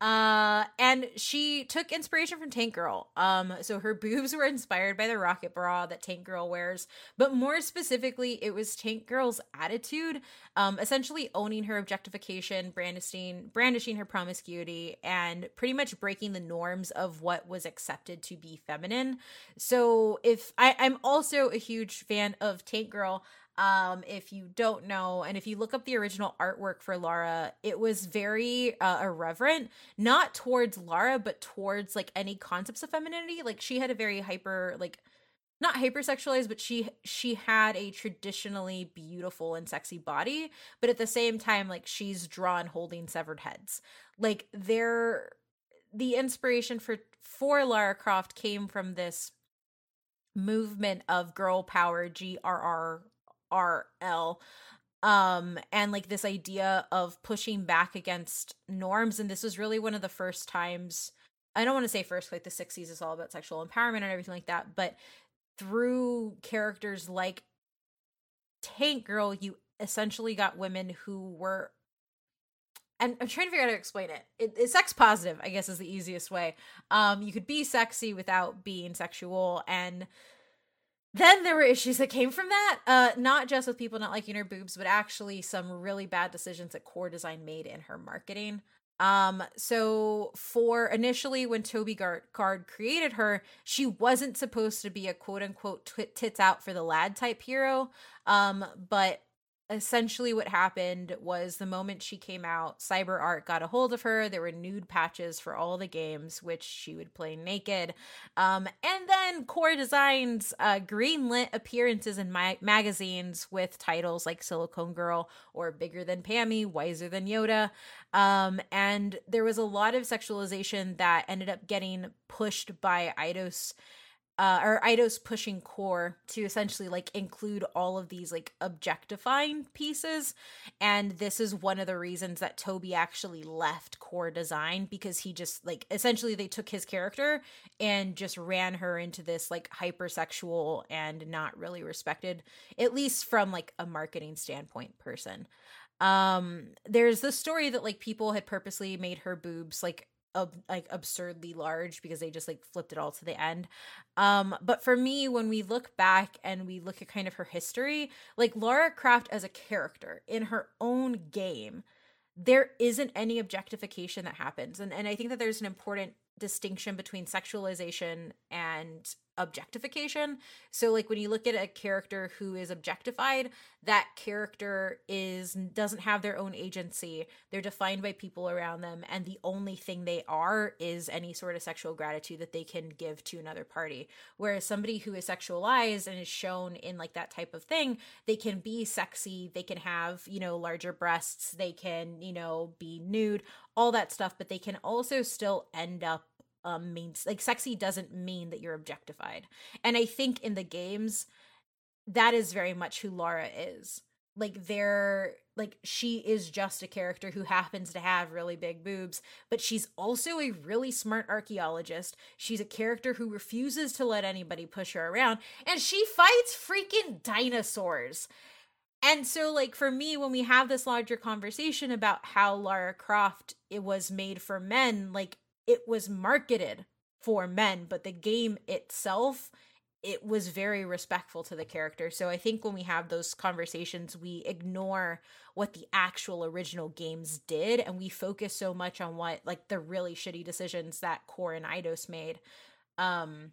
Uh and she took inspiration from Tank Girl. Um so her boobs were inspired by the rocket bra that Tank Girl wears, but more specifically it was Tank Girl's attitude, um, essentially owning her objectification, brandishing, brandishing her promiscuity, and pretty much breaking the norms of what was accepted to be feminine. So, if I, I'm also a huge fan of Tank Girl. Um, if you don't know, and if you look up the original artwork for Lara, it was very uh, irreverent, not towards Lara, but towards like any concepts of femininity. Like she had a very hyper, like not hypersexualized but she she had a traditionally beautiful and sexy body but at the same time like she's drawn holding severed heads like there the inspiration for for Lara Croft came from this movement of girl power GRRRL um and like this idea of pushing back against norms and this was really one of the first times I don't want to say first like the 60s is all about sexual empowerment and everything like that but through characters like Tank Girl, you essentially got women who were and I'm trying to figure out how to explain it. it. It's sex positive, I guess, is the easiest way. Um, you could be sexy without being sexual, and then there were issues that came from that. Uh, not just with people not liking her boobs, but actually some really bad decisions that Core Design made in her marketing. Um, so for initially when Toby Gard, created her, she wasn't supposed to be a quote unquote tits out for the lad type hero. Um, but essentially what happened was the moment she came out, CyberArk got a hold of her. There were nude patches for all the games, which she would play naked. Um, and then Core Designs uh, greenlit appearances in ma- magazines with titles like Silicone Girl or Bigger Than Pammy, Wiser Than Yoda. Um, and there was a lot of sexualization that ended up getting pushed by Eidos uh, or Eidos pushing core to essentially like include all of these like objectifying pieces. And this is one of the reasons that Toby actually left core design because he just like essentially they took his character and just ran her into this like hypersexual and not really respected, at least from like a marketing standpoint person um there's this story that like people had purposely made her boobs like ab- like absurdly large because they just like flipped it all to the end. Um but for me when we look back and we look at kind of her history like lara croft as a character in her own game there isn't any objectification that happens. And and i think that there's an important distinction between sexualization and objectification. So like when you look at a character who is objectified, that character is doesn't have their own agency. They're defined by people around them and the only thing they are is any sort of sexual gratitude that they can give to another party. Whereas somebody who is sexualized and is shown in like that type of thing, they can be sexy, they can have, you know, larger breasts, they can, you know, be nude, all that stuff, but they can also still end up um means like sexy doesn't mean that you're objectified. And I think in the games that is very much who Lara is. Like they're like she is just a character who happens to have really big boobs, but she's also a really smart archaeologist. She's a character who refuses to let anybody push her around and she fights freaking dinosaurs. And so like for me when we have this larger conversation about how Lara Croft it was made for men, like it was marketed for men, but the game itself it was very respectful to the character. So I think when we have those conversations, we ignore what the actual original games did and we focus so much on what like the really shitty decisions that Core and Eidos made. Um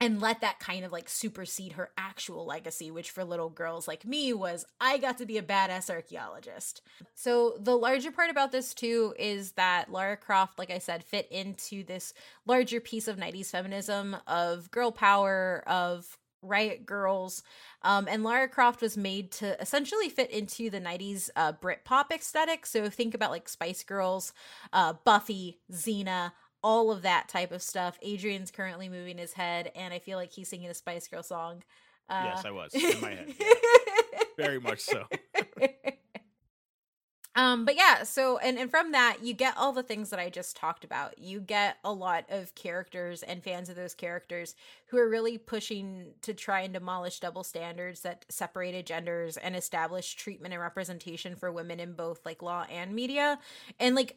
and let that kind of like supersede her actual legacy, which for little girls like me was I got to be a badass archaeologist. So, the larger part about this too is that Lara Croft, like I said, fit into this larger piece of 90s feminism, of girl power, of riot girls. Um, and Lara Croft was made to essentially fit into the 90s uh, Britpop aesthetic. So, think about like Spice Girls, uh, Buffy, Xena all of that type of stuff. Adrian's currently moving his head, and I feel like he's singing a Spice Girl song. Uh, yes, I was in my head. Yeah. Very much so. um, but yeah, so and and from that you get all the things that I just talked about. You get a lot of characters and fans of those characters who are really pushing to try and demolish double standards that separated genders and establish treatment and representation for women in both like law and media. And like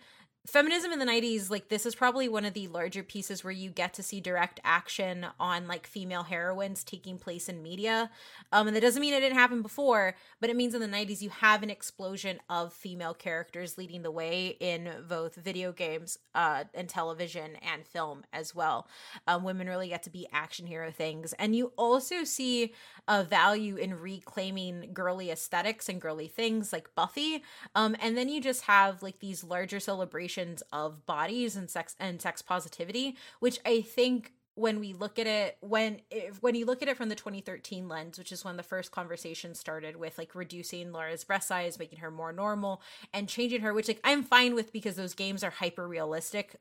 feminism in the 90s like this is probably one of the larger pieces where you get to see direct action on like female heroines taking place in media. Um and that doesn't mean it didn't happen before but it means in the 90s you have an explosion of female characters leading the way in both video games uh and television and film as well. Um, women really get to be action hero things. And you also see a value in reclaiming girly aesthetics and girly things like buffy. Um and then you just have like these larger celebrations of bodies and sex and sex positivity, which I think when we look at it when if, when you look at it from the 2013 lens which is when the first conversation started with like reducing laura's breast size making her more normal and changing her which like I'm fine with because those games are hyper realistic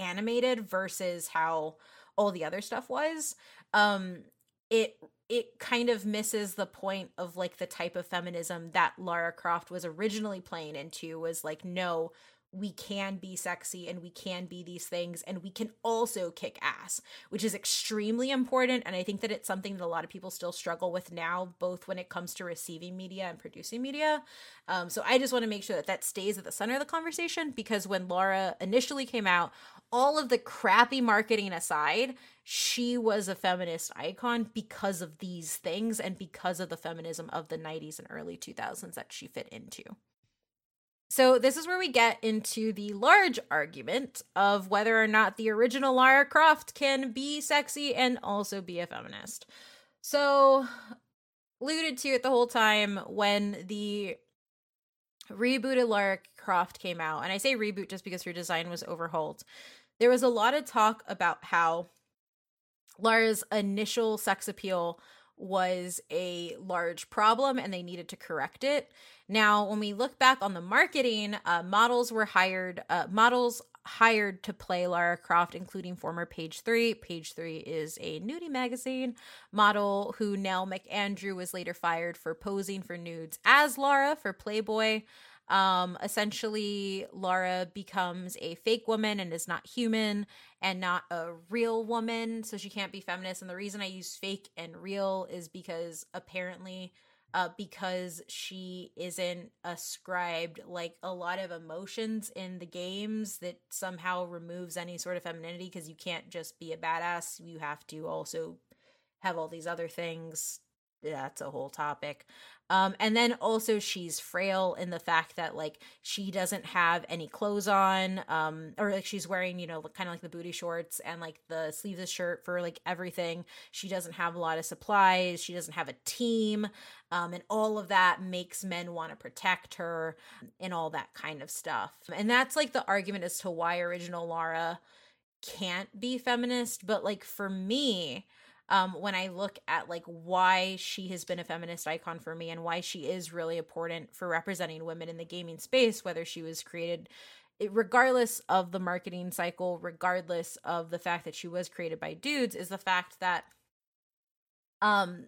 animated versus how all the other stuff was. Um it it kind of misses the point of like the type of feminism that Lara Croft was originally playing into was like no we can be sexy and we can be these things and we can also kick ass, which is extremely important. And I think that it's something that a lot of people still struggle with now, both when it comes to receiving media and producing media. Um, so I just want to make sure that that stays at the center of the conversation because when Lara initially came out, all of the crappy marketing aside, she was a feminist icon because of these things and because of the feminism of the 90s and early 2000s that she fit into. So, this is where we get into the large argument of whether or not the original Lara Croft can be sexy and also be a feminist. So, alluded to it the whole time when the rebooted Lara Croft came out, and I say reboot just because her design was overhauled, there was a lot of talk about how Lara's initial sex appeal was a large problem and they needed to correct it. Now, when we look back on the marketing, uh, models were hired, uh, models hired to play Lara Croft, including former Page Three. Page Three is a nudie magazine model who Nell McAndrew was later fired for posing for nudes as Lara for Playboy. Um, essentially, Lara becomes a fake woman and is not human and not a real woman, so she can't be feminist. And the reason I use fake and real is because apparently uh, because she isn't ascribed like a lot of emotions in the games that somehow removes any sort of femininity because you can't just be a badass you have to also have all these other things that's a whole topic um, and then also she's frail in the fact that like she doesn't have any clothes on, um, or like she's wearing, you know, kind of like the booty shorts and like the sleeveless shirt for like everything. She doesn't have a lot of supplies. She doesn't have a team. Um, and all of that makes men want to protect her and all that kind of stuff. And that's like the argument as to why original Lara can't be feminist. But like for me, um, when I look at like why she has been a feminist icon for me and why she is really important for representing women in the gaming space, whether she was created regardless of the marketing cycle, regardless of the fact that she was created by dudes, is the fact that um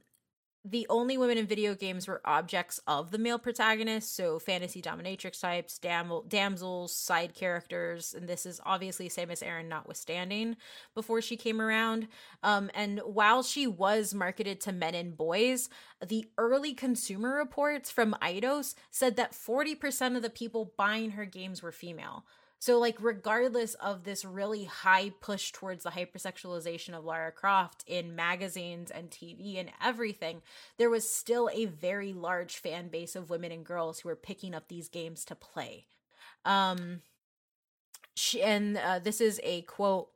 the only women in video games were objects of the male protagonist, so fantasy dominatrix types, dam- damsels, side characters, and this is obviously Samus Aran notwithstanding before she came around. Um, and while she was marketed to men and boys, the early consumer reports from Eidos said that 40% of the people buying her games were female. So, like, regardless of this really high push towards the hypersexualization of Lara Croft in magazines and TV and everything, there was still a very large fan base of women and girls who were picking up these games to play. Um, she, and uh, this is a quote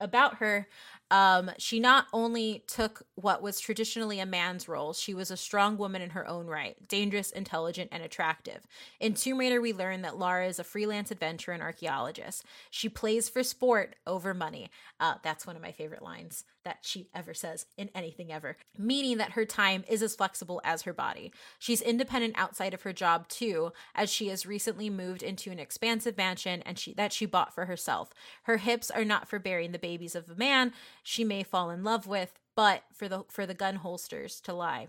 about her um, she not only took what was traditionally a man's role, she was a strong woman in her own right, dangerous, intelligent, and attractive. In Tomb Raider, we learn that Lara is a freelance adventurer and archaeologist. She plays for sport over money. Uh, that's one of my favorite lines that she ever says in anything ever, meaning that her time is as flexible as her body. She's independent outside of her job too, as she has recently moved into an expansive mansion and she that she bought for herself. Her hips are not for bearing the babies of a man she may fall in love with, but for the for the gun holsters to lie.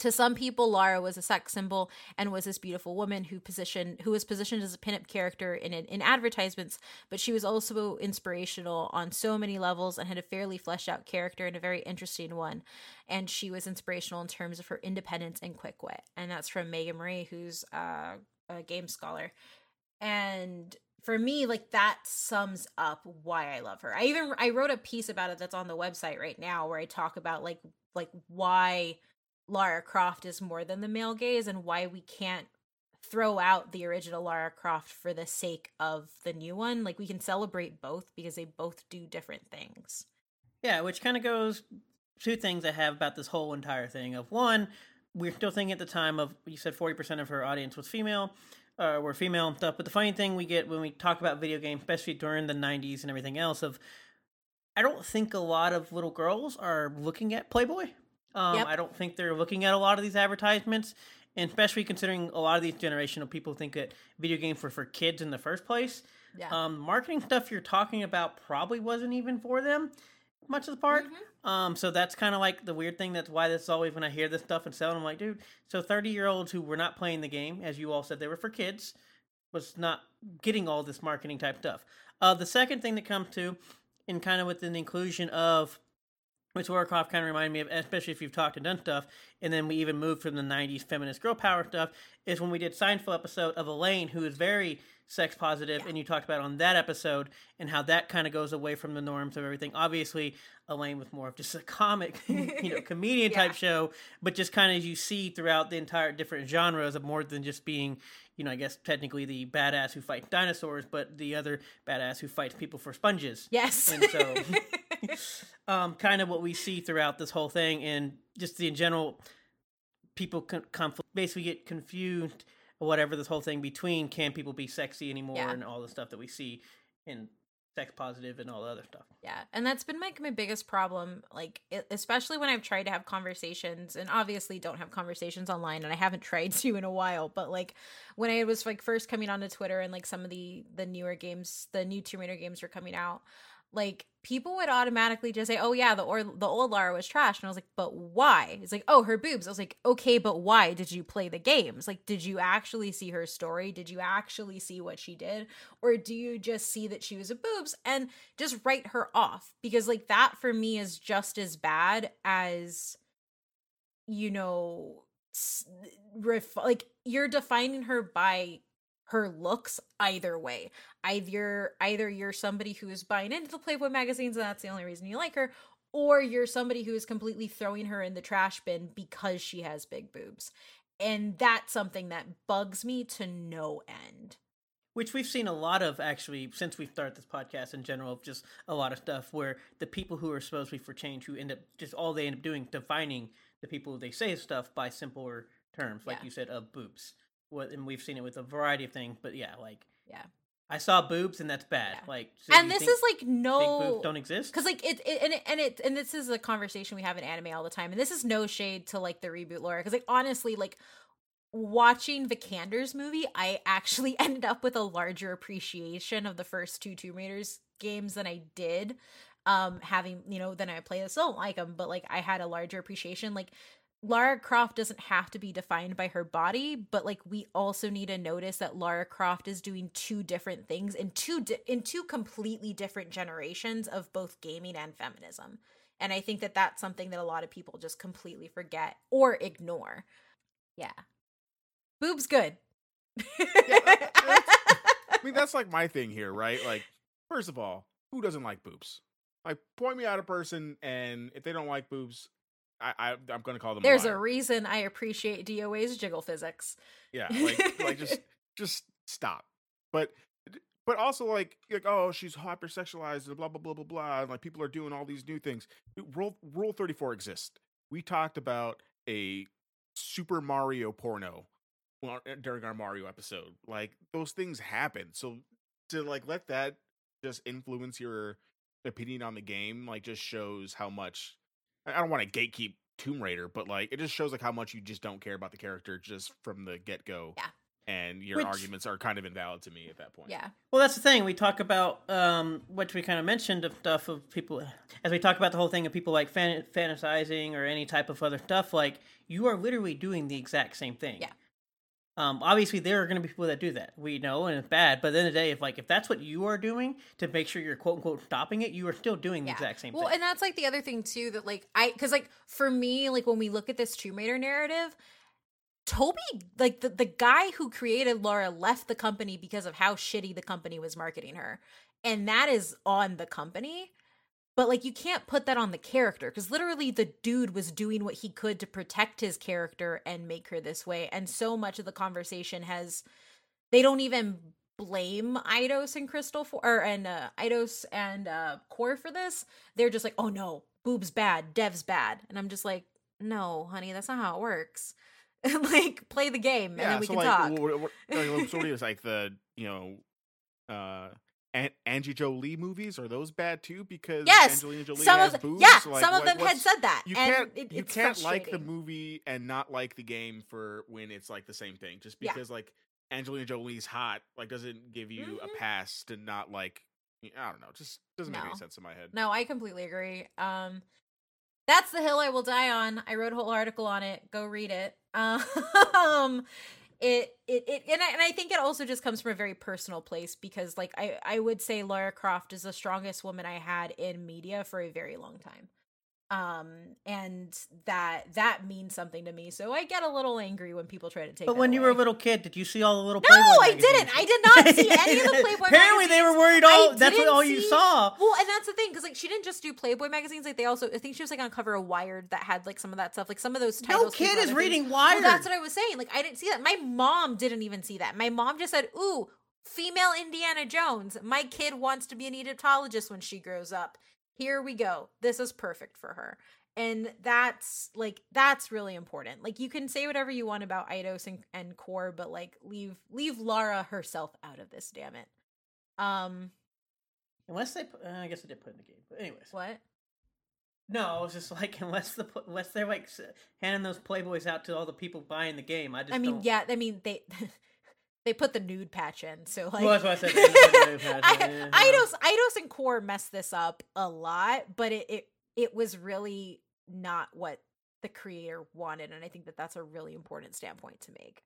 To some people, Lara was a sex symbol and was this beautiful woman who positioned who was positioned as a pinup character in in advertisements, but she was also inspirational on so many levels and had a fairly fleshed out character and a very interesting one. And she was inspirational in terms of her independence and quick wit. And that's from Meagan Marie, who's uh, a game scholar. And for me like that sums up why i love her. I even i wrote a piece about it that's on the website right now where i talk about like like why lara croft is more than the male gaze and why we can't throw out the original lara croft for the sake of the new one. Like we can celebrate both because they both do different things. Yeah which kind of goes two things i have about this whole entire thing of one we're still thinking at the time of you said 40% of her audience was female uh, were female and stuff. But the funny thing we get when we talk about video games, especially during the '90s and everything else, of I don't think a lot of little girls are looking at Playboy. Um, yep. I don't think they're looking at a lot of these advertisements, and especially considering a lot of these generational people think that video games were for kids in the first place. Yeah. Um, marketing stuff you're talking about probably wasn't even for them much of the part. Mm-hmm. Um, so that's kind of like the weird thing. That's why this is always when I hear this stuff and sell, I'm like, dude. So 30 year olds who were not playing the game, as you all said, they were for kids, was not getting all this marketing type stuff. Uh, the second thing that comes to, in kind of with the inclusion of which Warcraft kind of reminded me of, especially if you've talked and done stuff, and then we even moved from the 90s feminist girl power stuff, is when we did Seinfeld episode of Elaine, who is very sex positive, yeah. and you talked about on that episode and how that kind of goes away from the norms of everything. Obviously, Elaine with more of just a comic, you know, comedian yeah. type show, but just kind of as you see throughout the entire different genres of more than just being, you know, I guess technically the badass who fights dinosaurs, but the other badass who fights people for sponges. Yes, and so, um, kind of what we see throughout this whole thing, and just the in general, people con- basically get confused whatever this whole thing between can people be sexy anymore yeah. and all the stuff that we see in sex positive and all the other stuff. Yeah, and that's been like my biggest problem. Like, especially when I've tried to have conversations, and obviously don't have conversations online, and I haven't tried to in a while. But like, when I was like first coming onto Twitter, and like some of the the newer games, the new Tomb Raider games were coming out, like people would automatically just say, "Oh yeah, the or the old Lara was trash," and I was like, "But why?" It's like, "Oh, her boobs." I was like, "Okay, but why did you play the games? Like, did you actually see her story? Did you actually see what she did, or do you just see that she was a boobs and just write her off?" Because like that for me is just as bad as, you know, ref- like you're defining her by her looks either way. Either either you're somebody who is buying into the Playboy magazines and that's the only reason you like her, or you're somebody who is completely throwing her in the trash bin because she has big boobs. And that's something that bugs me to no end. Which we've seen a lot of actually since we've started this podcast in general, just a lot of stuff where the people who are supposed to be for change who end up just all they end up doing defining the people they say stuff by simpler terms, like Yeah. you said, of boobs. What and we've seen it with a variety of things, but yeah, like Yeah. I saw boobs and that's bad. Yeah. Like, so and this is like no boobs don't exist. because like it, it and it and it and this is a conversation we have in anime all the time and this is no shade to like the reboot Laura because like honestly like watching the Vikander's movie I actually ended up with a larger appreciation of the first two Tomb Raiders games than I did um having you know than I play this I don't like them but like I had a larger appreciation like Lara Croft doesn't have to be defined by her body, but like we also need to notice that Lara Croft is doing two different things in two di- in two completely different generations of both gaming and feminism. And I think that that's something that a lot of people just completely forget or ignore. Yeah. Boobs good. Uh, I mean, that's like my thing here, right? Like, first of all, who doesn't like boobs? Like, point me out a person, and if they don't like boobs, I, I I'm gonna call them. There's a liar. reason I appreciate DOA's jiggle physics. yeah, like like just just stop. But but also like like oh she's hypersexualized and blah blah blah blah blah and like people are doing all these new things. Rule Rule Thirty Four exists. We talked about a Super Mario porno uh, during our Mario episode. Like those things happen. So to like let that just influence your opinion on the game like just shows how much I I don't want to gatekeep Tomb Raider, but like it just shows like how much you just don't care about the character just from the get go. Yeah. And your Which- arguments are kind of invalid to me at that point. Yeah. Well, that's the thing. We talk about um, which we kind of mentioned of stuff of people as we talk about the whole thing of people like fan- fantasizing or any type of other stuff. Like you are literally doing the exact same thing. Yeah. Um, obviously, there are going to be people that do that. We know, and it's bad. But at the end of the day, if like if that's what you are doing to make sure you're quote unquote stopping it, you are still doing the exact same thing. well, thing. and that's like the other thing too that like I because like for me like when we look at this Tomb Raider narrative, Toby like the the guy who created Laura left the company because of how shitty the company was marketing her, and that is on the company. But like you can't put that on the character because literally the dude was doing what he could to protect his character and make her this way. And so much of the conversation has they don't even blame Eidos and Crystal for or and uh Eidos and uh Core for this. They're just like, oh no, boobs bad, devs bad. And I'm just like, no, honey, that's not how it works. like play the game and then we so can like, talk. What, what, like, so what is like the you know, uh, An- Angie Jolie movies are those bad too? Because Yes, Angelina Jolie some has of boobs. yeah, Like, some of them had said that. You and can't it, you it's can't like the movie and not like the game for when it's like the same thing. Just Yeah. because like Angelina Jolie's hot, like doesn't give you Mhm. a pass to not like. I don't know. Just doesn't make any sense in my head. No, I completely agree. Um that's the hill I will die on. I wrote a whole article on it. Go read it. Um it it, it and, I, and I think it also just comes from a very personal place because like I I would say Lara Croft is the strongest woman I had in media for a very long time. Um and that that means something to me. So I get a little angry when people try to take it. but when you were a little kid, did you see all the little? No, Playboy I didn't. I did not see any of the Playboy Apparently, they were magazines. worried. I All that's what all you saw. Well, and that's the thing because like she didn't just do Playboy magazines. Like they also, I think she was like on cover of Wired that had like some of that stuff. Like some of those No titles. came kid is other things. reading Well, Wired. that's what I was saying. Like I didn't see that. My mom didn't even see that. My mom just said, "Ooh, female Indiana Jones. My kid wants to be an Egyptologist when she grows up. Here we go. This is perfect for her." And that's like that's really important. Like you can say whatever you want about Eidos and, and Core, but like leave leave Lara herself out of this, damn it. Um Unless they, put, uh, I guess they did put in the game. But anyways, What? no, I was just like, unless the unless they're like handing those playboys out to all the people buying the game, I just I mean, don't- yeah, I mean they they put the nude patch in, so like Well, that's I said they didn't put the nude patch in, I- yeah. Eidos Eidos and Core messed this up a lot, but it, it it was really not what the creator wanted, and I think that that's a really important standpoint to make.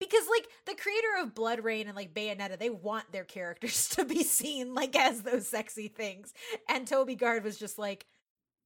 Because like the creator of BloodRayne and like Bayonetta, they want their characters to be seen like as those sexy things, and Toby Gard was just like.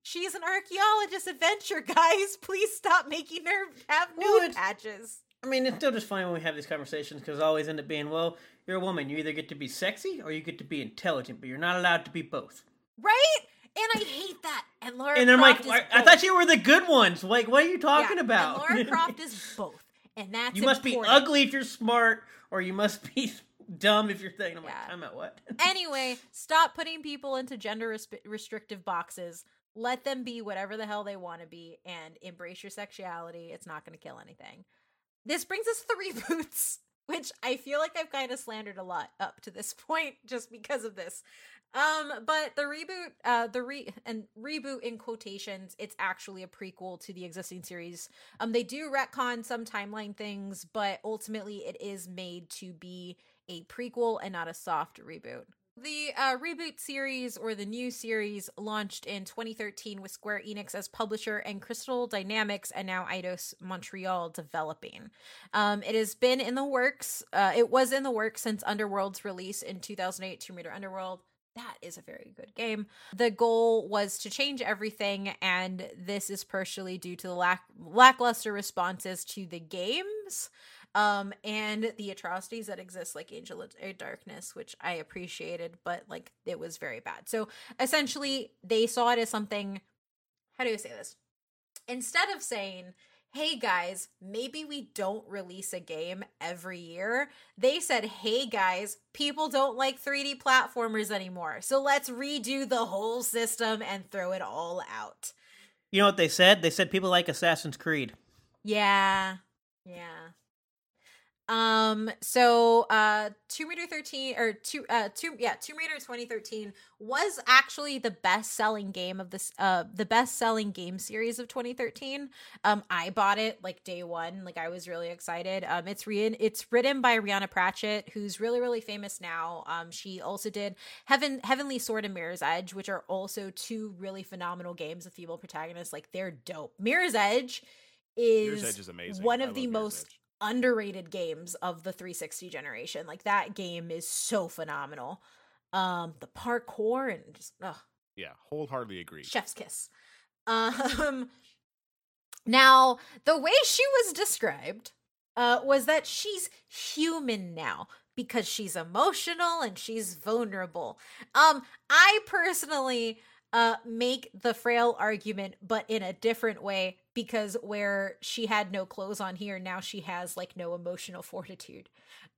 She's an archaeologist adventure, guys. Please stop making her have nude Well, patches. I mean, it's still just funny when we have these conversations because it always end up being, well, you're a woman. You either get to be sexy or you get to be intelligent, but you're not allowed to be both. Right? And I hate that. And Laura And I'm Croft like, I, I thought you were the good ones. Like, what are you talking Yeah, about? Laura Croft is both. And that's you must be ugly if you're smart, or you must be dumb if you're thinking. I'm Yeah. like, I'm at what? Anyway, stop putting people into gender res- restrictive boxes. Let them be whatever the hell they want to be and embrace your sexuality. It's not going to kill anything. This brings us to the reboots, which I feel like I've kind of slandered a lot up to this point just because of this. Um, but the reboot, uh, the re and reboot in quotations, it's actually a prequel to the existing series. Um, they do retcon some timeline things, but ultimately it is made to be a prequel and not a soft reboot. The uh, reboot series or the new series launched in 2013 with Square Enix as publisher and Crystal Dynamics and now Eidos Montreal developing. Um, it has been in the works. Uh, it was in the works since Underworld's release in 2008, Tomb Raider Underworld. That is a very good game. The goal was to change everything, and this is partially due to the lack lackluster responses to the games um and the atrocities that exist like angel of darkness which i appreciated but like it was very bad. So essentially they saw it as something how do you say this? Instead of saying hey guys maybe we don't release a game every year they said hey guys people don't like 3d platformers anymore so let's redo the whole system and throw it all out. You know what they said? They said people like Assassin's Creed. yeah. Yeah um so uh Tomb Raider 13 or two uh two yeah Tomb Raider 2013 was actually the best selling game of this uh the best selling game series of 2013 um I bought it like day one like I was really excited. Um it's re- it's written by Rhianna Pratchett who's really really famous now. Um she also did Heaven Heavenly Sword and Mirror's Edge which are also two really phenomenal games with female protagonists. Like they're dope. Mirror's Edge is, Mirror's Edge is amazing. one of the Mirror's most Edge. Underrated games of the 360 generation. Like that game is so phenomenal. Um, the parkour and just ugh, Yeah, wholeheartedly agree. chef's kiss. Um, now the way she was described uh, was that she's human now because she's emotional and she's vulnerable. Um, I personally uh make the frail argument but in a different way because where she had no clothes on here now she has like no emotional fortitude.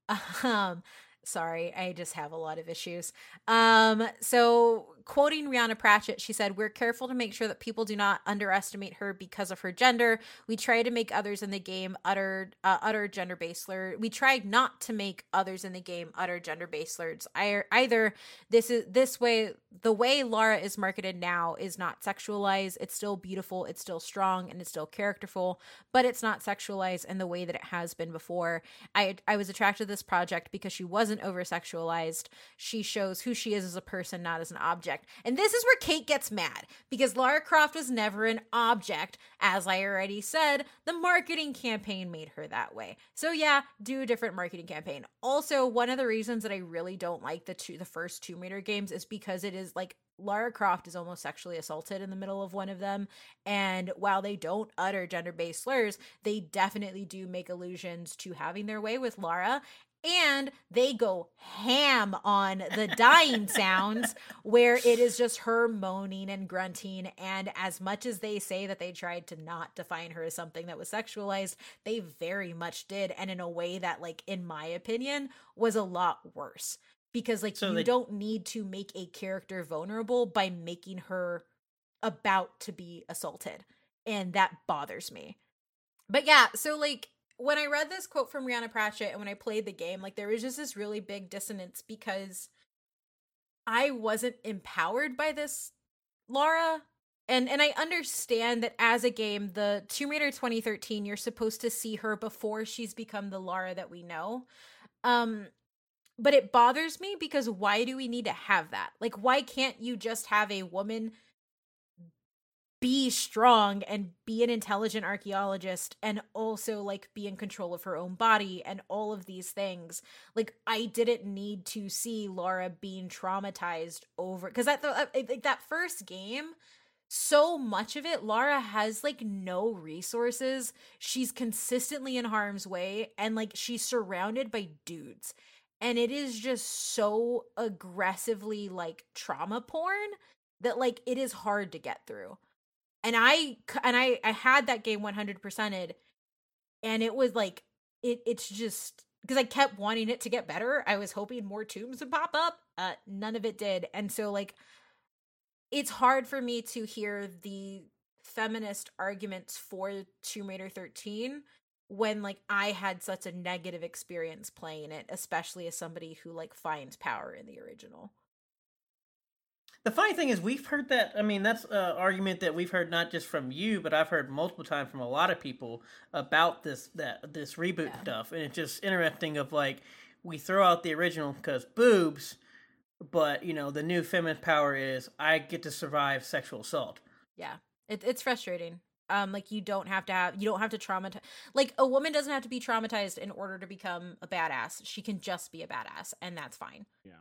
Um sorry i just have a lot of issues. Um so quoting rhianna pratchett she said we're careful to make sure that people do not underestimate her because of her gender we try to make others in the game utter uh, utter gender based slur we try not to make others in the game utter gender based slurs either this is this way the way Lara is marketed now is not sexualized. It's still beautiful, it's still strong, and it's still characterful, but it's not sexualized in the way that it has been before. I I was attracted to this project because she wasn't over sexualized. She shows who she is as a person, not as an object. And this is where Kate gets mad because Lara Croft was never an object. As I already said, the marketing campaign made her that way. So yeah, do a different marketing campaign. Also, one of the reasons that I really don't like the two the first Tomb Raider games is because it is like Lara Croft is almost sexually assaulted in the middle of one of them. And while they don't utter gender based slurs, they definitely do make allusions to having their way with Lara. And they go ham on the dying sounds, where it is just her moaning and grunting. And as much as they say that they tried to not define her as something that was sexualized, they very much did. And in a way that, like, in my opinion, was a lot worse because like So you they- don't need to make a character vulnerable by making her about to be assaulted and that bothers me but yeah so like when i read this quote from rhianna pratchett and when i played the game like there was just this really big dissonance because I wasn't empowered by this Lara. And and I understand that as a game, the Tomb Raider 2013, you're supposed to see her before she's become the Lara that we know. Um but it bothers me because why do we need to have that? Like why can't you just have a woman be strong and be an intelligent archaeologist and also like be in control of her own body and all of these things. Like i didn't need to see lara being traumatized over because that like that first game so much of it lara has like no resources. She's consistently in harm's way and like she's surrounded by dudes. And it is just so aggressively like trauma porn that like it is hard to get through and I and I I had that game 100%ed and it was like it it's just because I kept wanting it to get better. I was hoping more tombs would pop up. Uh none of it did. And so like it's hard for me to hear the feminist arguments for Tomb Raider 13 when like I had such a negative experience playing it, especially as somebody who like finds power in the original. The funny thing is, we've heard that. I mean, that's an argument that we've heard not just from you, but I've heard multiple times from a lot of people about this that this reboot yeah. stuff, and it's just interesting. Of like, we throw out the original because boobs, but you know, the new feminist power is I get to survive sexual assault. Yeah, it, it's frustrating. Um, like you don't have to have you don't have to traumatize. Like a woman doesn't have to be traumatized in order to become a badass. She can just be a badass, and that's fine. Yeah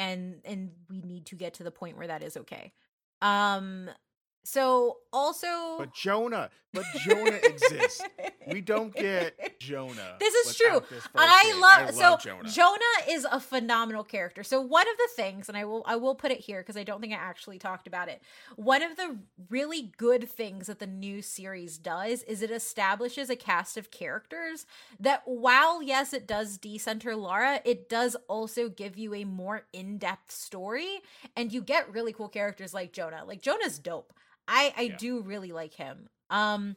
and and we need to get to the point where that is okay. Um so also But Jonah, but Jonah exists. We don't get Jonah. This is true. This I love, I love so Jonah. Jonah is a phenomenal character. So one of the things and I will I will put it here because I don't think I actually talked about it. One of the really good things that the new series does is it establishes a cast of characters that while yes it does decenter Lara, it does also give you a more in-depth story and you get really cool characters like Jonah. Like Jonah's dope. I I yeah. do really like him. Um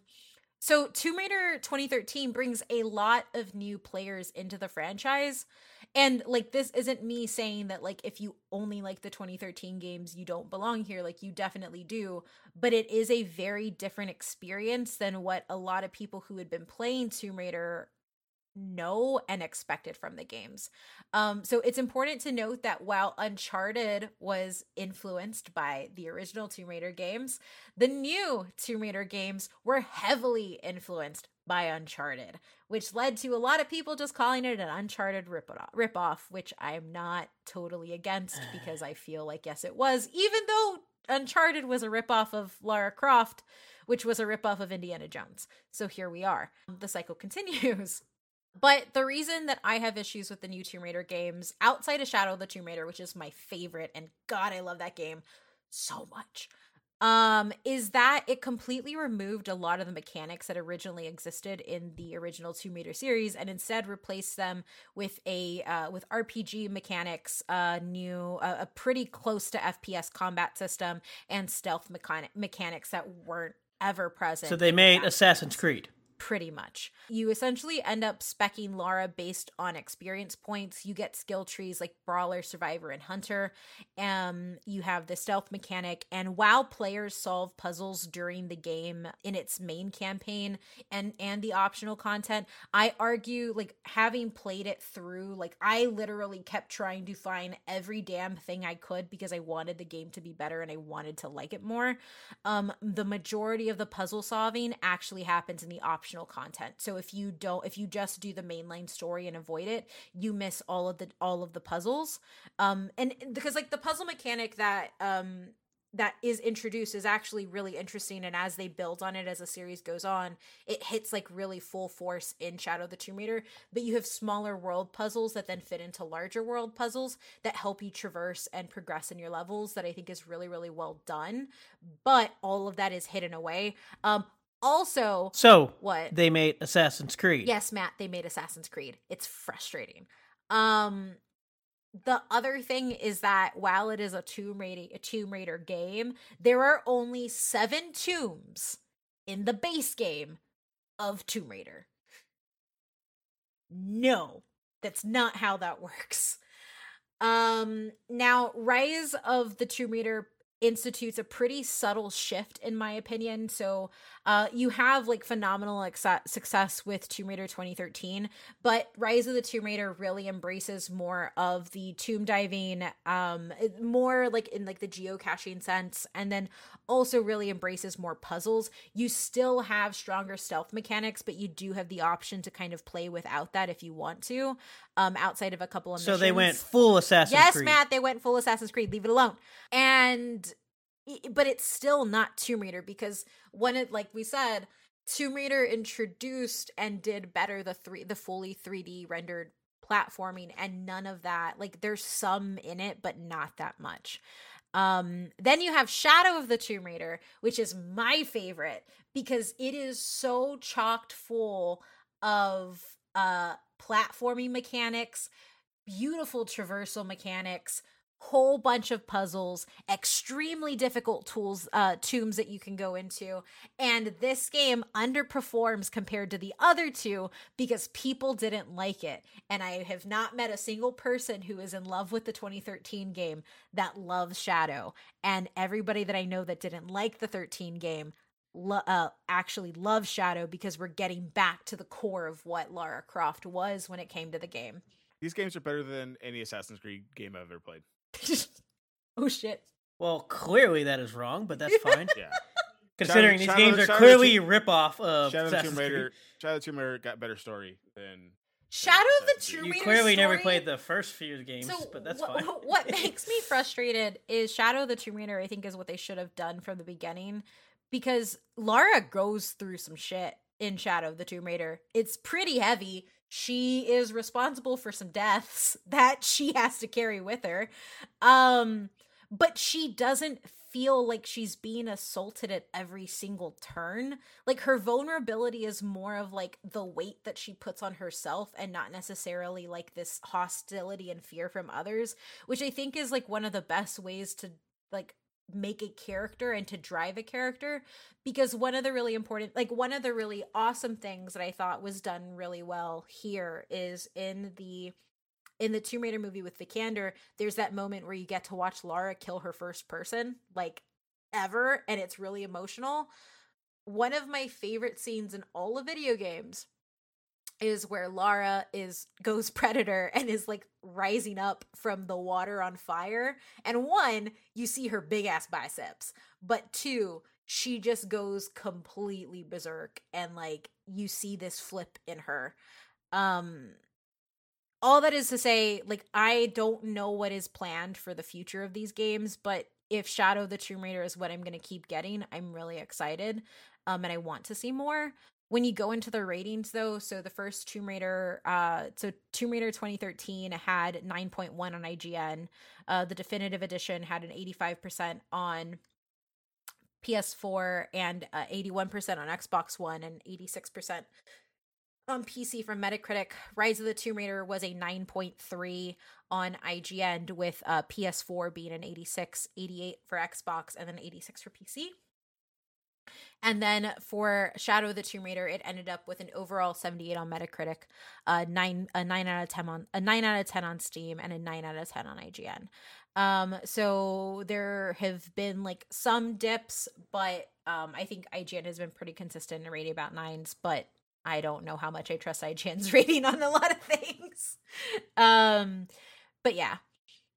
so Tomb Raider 2013 brings a lot of new players into the franchise. And like this isn't me saying that like if you only like the 2013 games you don't belong here like you definitely do, but it is a very different experience than what a lot of people who had been playing Tomb Raider know and expected from the games. Um, so it's important to note that while Uncharted was influenced by the original Tomb Raider games, the new Tomb Raider games were heavily influenced by Uncharted, which led to a lot of people just calling it an Uncharted rip off, which I'm not totally against because I feel like yes, it was, even though Uncharted was a ripoff of Lara Croft, which was a ripoff of Indiana Jones. So here we are. The cycle continues. But the reason that I have issues with the new Tomb Raider games, outside of Shadow of the Tomb Raider, which is my favorite, and God, I love that game so much, um, is that it completely removed a lot of the mechanics that originally existed in the original Tomb Raider series, and instead replaced them with a uh, with RPG mechanics, uh, new, uh, a pretty close to FPS combat system, and stealth mechanic mechanics that weren't ever present. So they made Assassin's Creed pretty much. You essentially end up specking Lara based on experience points. You get skill trees like Brawler, Survivor, and Hunter. Um, you have the stealth mechanic, and while players solve puzzles during the game in its main campaign and and the optional content, I argue like having played it through, like I literally kept trying to find every damn thing I could because I wanted the game to be better and I wanted to like it more. Um, the majority of the puzzle solving actually happens in the optional optional content. So if you don't if you just do the mainline story and avoid it, you miss all of the all of the puzzles. Um and because like the puzzle mechanic that um that is introduced is actually really interesting and as they build on it as the series goes on it hits like really full force in shadow the tomb raider but you have smaller world puzzles that then fit into larger world puzzles that help you traverse and progress in your levels that i think is really really well done but all of that is hidden away um also, so what they made Assassin's Creed. Yes, Matt, they made Assassin's Creed. It's frustrating. Um, the other thing is that while it is a Tomb Raider, a Tomb Raider game, there are only seven tombs in the base game of Tomb Raider. No, that's not how that works. Um, now, Rise of the Tomb Raider institutes a pretty subtle shift in my opinion so uh you have like phenomenal ex- success with tomb raider 2013 but rise of the tomb raider really embraces more of the tomb diving um more like in like the geocaching sense and then also really embraces more puzzles you still have stronger stealth mechanics but you do have the option to kind of play without that if you want to um outside of a couple of so missions. they went full Assassin's yes Creed. matt they went full assassin's creed leave it alone and but it's still not tomb raider because when it like we said tomb raider introduced and did better the three the fully 3d rendered platforming and none of that like there's some in it but not that much. Um then you have shadow of the tomb raider which is my favorite because it is so chocked full of uh platforming mechanics beautiful traversal mechanics whole bunch of puzzles extremely difficult tools uh tombs that you can go into. And this game underperforms compared to the other two because people didn't like it. And i have not met a single person who is in love with the 2013 game that loves shadow. And everybody that i know that didn't like the 13 game lo- uh, actually loves shadow because we're getting back to the core of what lara croft was when it came to the game. These games are better than any Assassin's Creed game I've ever played. oh shit Well, clearly that is wrong, but that's fine. Yeah. Considering Shadow- these games Shadow- are Shadow clearly Tomb- rip-off of Shadow of the Assassin's Tomb Raider. Creed. Shadow of the Tomb Raider got better story than shadow of the Assassin's Creed. tomb You raider clearly never played the first few games, so but that's what, fine. what makes me frustrated is Shadow of the Tomb Raider. I think is what they should have done from the beginning, because Lara goes through some shit in Shadow of the Tomb Raider. It's pretty heavy. She is responsible for some deaths that she has to carry with her, um, but she doesn't feel like she's being assaulted at every single turn. Like her vulnerability is more of like the weight that she puts on herself and not necessarily like this hostility and fear from others, which I think is like one of the best ways to like make a character and to drive a character because one of the really important like one of the really awesome things that I thought was done really well here is in the in the Tomb Raider movie with Vikander, there's that moment where you get to watch Lara kill her first person, like ever, and it's really emotional. One of my favorite scenes in all of video games is where Lara is goes predator and is like rising up from the water on fire. And one, you see her big ass biceps, but two, she just goes completely berserk and like you see this flip in her. Um all that is to say, like, I don't know what is planned for the future of these games, but if Shadow the Tomb Raider is what I'm going to keep getting, I'm really excited. Um, and I want to see more. When you go into the ratings, though, so the first Tomb Raider, uh, so Tomb Raider 2013 had 9.1 on IGN. Uh, the definitive edition had an 85% on PS4 and uh, 81% on Xbox One and 86% on PC from Metacritic. Rise of the Tomb Raider was a 9.3 on IGN, with uh, PS4 being an 86, 88 for Xbox, and then 86 for PC. And then for Shadow of the Tomb Raider, it ended up with an overall 78 on Metacritic, uh, nine a nine out of ten on a nine out of ten on Steam, and a nine out of ten on IGN. Um, so there have been like some dips, but um, I think IGN has been pretty consistent in rating about nines, but I don't know how much I trust IGN's rating on a lot of things. Um, but yeah.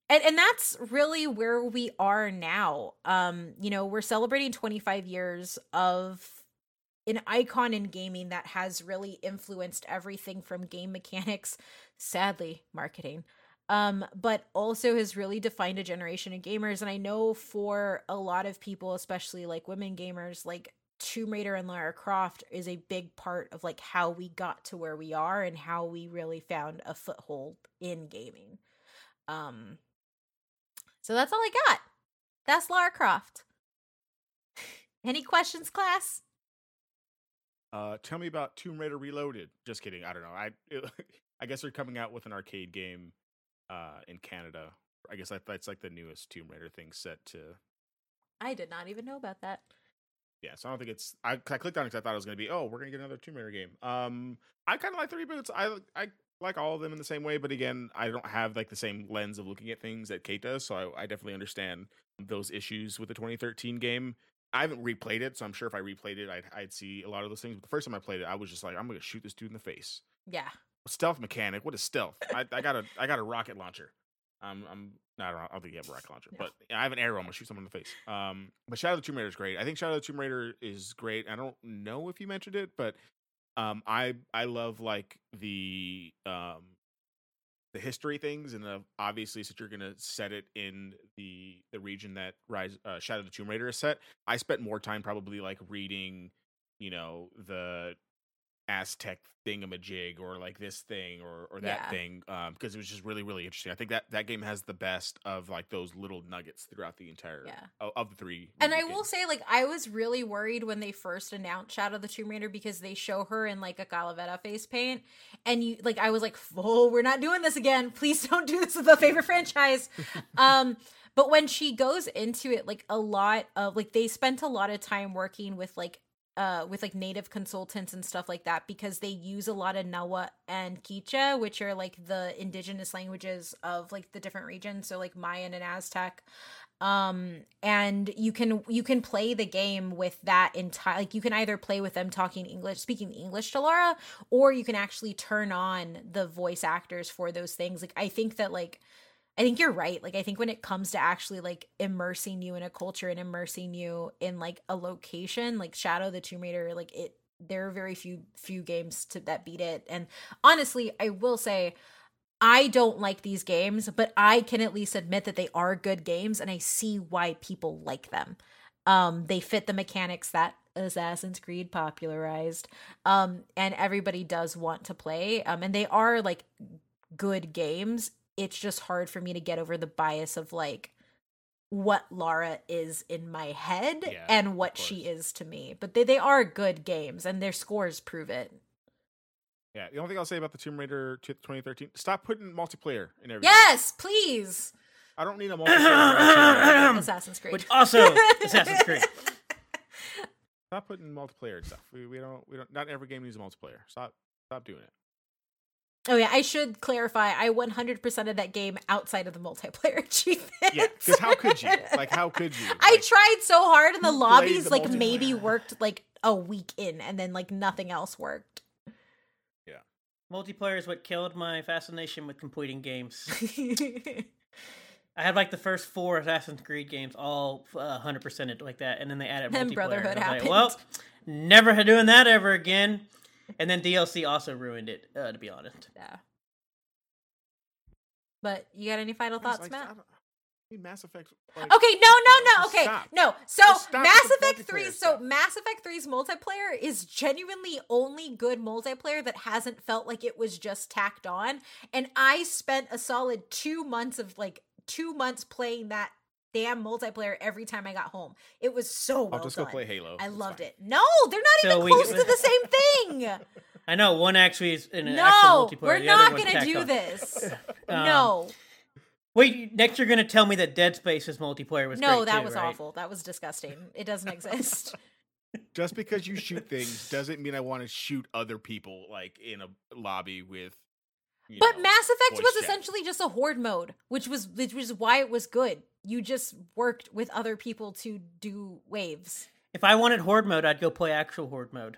And and that's really where we are now. Um, you know, we're celebrating 25 years of an icon in gaming that has really influenced everything from game mechanics, sadly, marketing. Um, but also has really defined a generation of gamers. And I know for a lot of people, especially like women gamers, like Tomb Raider and Lara Croft is a big part of like how we got to where we are and how we really found a foothold in gaming. Um so that's all I got. That's Lara Croft. Any questions, class? Uh, tell me about Tomb Raider Reloaded. Just kidding. I don't know. I I guess they're coming out with an arcade game uh, in Canada. I guess that, that's like the newest Tomb Raider thing set to. I did not even know about that. Yeah, so I don't think it's. I, I clicked on it because I thought it was going to be. Oh, we're going to get another Tomb Raider game. Um, I kind of like the reboots. I I like all of them in the same way, but again, I don't have like the same lens of looking at things that Kate does, so I, I definitely understand those issues with the 2013 game. I haven't replayed it, so I'm sure if I replayed it, I'd, I'd see a lot of those things. But the first time I played it, I was just like, I'm gonna shoot this dude in the face. Yeah. Stealth mechanic. What is stealth? I, I got a I got a rocket launcher. Um, I'm not. I don't think you have a rocket launcher, No. but I have an arrow. I'm gonna shoot someone in the face. Um, but Shadow of the Tomb Raider is great. I think Shadow of the Tomb Raider is great. I don't know if you mentioned it, but um, I I love like the um the history things, and the, obviously since you're gonna set it in the the region that Rise uh, Shadow of the Tomb Raider is set, I spent more time probably like reading, you know, the Aztec thingamajig or like this thing or or that Yeah. thing um because it was just really really interesting. I think that that game has the best of like those little nuggets throughout the entire Yeah. of, of the three. And I movie will say, like, I was really worried when they first announced Shadow of the Tomb Raider because they show her in like a Calavera face paint, and you like, I was like, "Oh, we're not doing this again. Please don't do this with a favorite franchise." um, but when she goes into it, like a lot of like they spent a lot of time working with like uh with like native consultants and stuff like that because they use a lot of Nawa and Quiche, which are like the indigenous languages of like the different regions, so like Mayan and Aztec. Um and you can you can play the game with that entire like you can either play with them talking english speaking english to lara or you can actually turn on the voice actors for those things. Like i think that like i think you're right like i think when it comes to actually like immersing you in a culture and immersing you in like a location like shadow the tomb raider like it there are very few few games to that beat it and honestly i will say I don't like these games, but I can at least admit that they are good games and I see why people like them. Um they fit the mechanics that Assassin's Creed popularized. Um and everybody does want to play. Um and they are like good games. It's just hard for me to get over the bias of like what Lara is in my head Yeah, and what she is to me. But they, they are good games and their scores prove it. Yeah, the only thing I'll say about the Tomb Raider 2013, stop putting multiplayer in everything. Yes, please. I don't need a multiplayer. in my Tomb Assassin's Creed. Which also Assassin's Creed. Stop putting multiplayer stuff. We, we don't we don't. Not every game needs a multiplayer. Stop stop doing it. Oh yeah, I should clarify. I 100% of that game outside of the multiplayer achievements. Yeah, because how could you? Like, how could you? I tried so hard, and the lobbies the like maybe worked like a week in, and then like nothing else worked. Yeah, multiplayer is what killed my fascination with completing games. I had like the first four Assassin's Creed games all uh, 100%ed like that, and then they added Then multiplayer. Brotherhood and I was happened. Like, well, never doing that ever again. And then DLC also ruined it, uh, to be honest. yeah. But you got any final thoughts, like, Matt? I don't- I mean, Mass Effect. Like, Okay, no, no, no. Okay, stop. no. So Mass Effect 3, multiplayer so stuff. Mass Effect 3's multiplayer is genuinely only good multiplayer that hasn't felt like it was just tacked on. And I spent a solid 2 months of like 2 months playing that damn multiplayer every time I got home. It was so well I'll just done. go play Halo. I It's loved fine. it. No, they're not So even we- close to the same thing. I know one actually is in an no, actual multiplayer. we're not going to do on. this. Um, no. Wait, next you're going to tell me that Dead Space's multiplayer was No, great that too, was right? awful. That was disgusting. It doesn't exist. Just because you shoot things doesn't mean I want to shoot other people like in a lobby with. you But know, Mass Effect was chat. essentially just a horde mode, which was which was why it was good. You just worked with other people to do waves. If I wanted Horde mode, I'd go play actual Horde mode.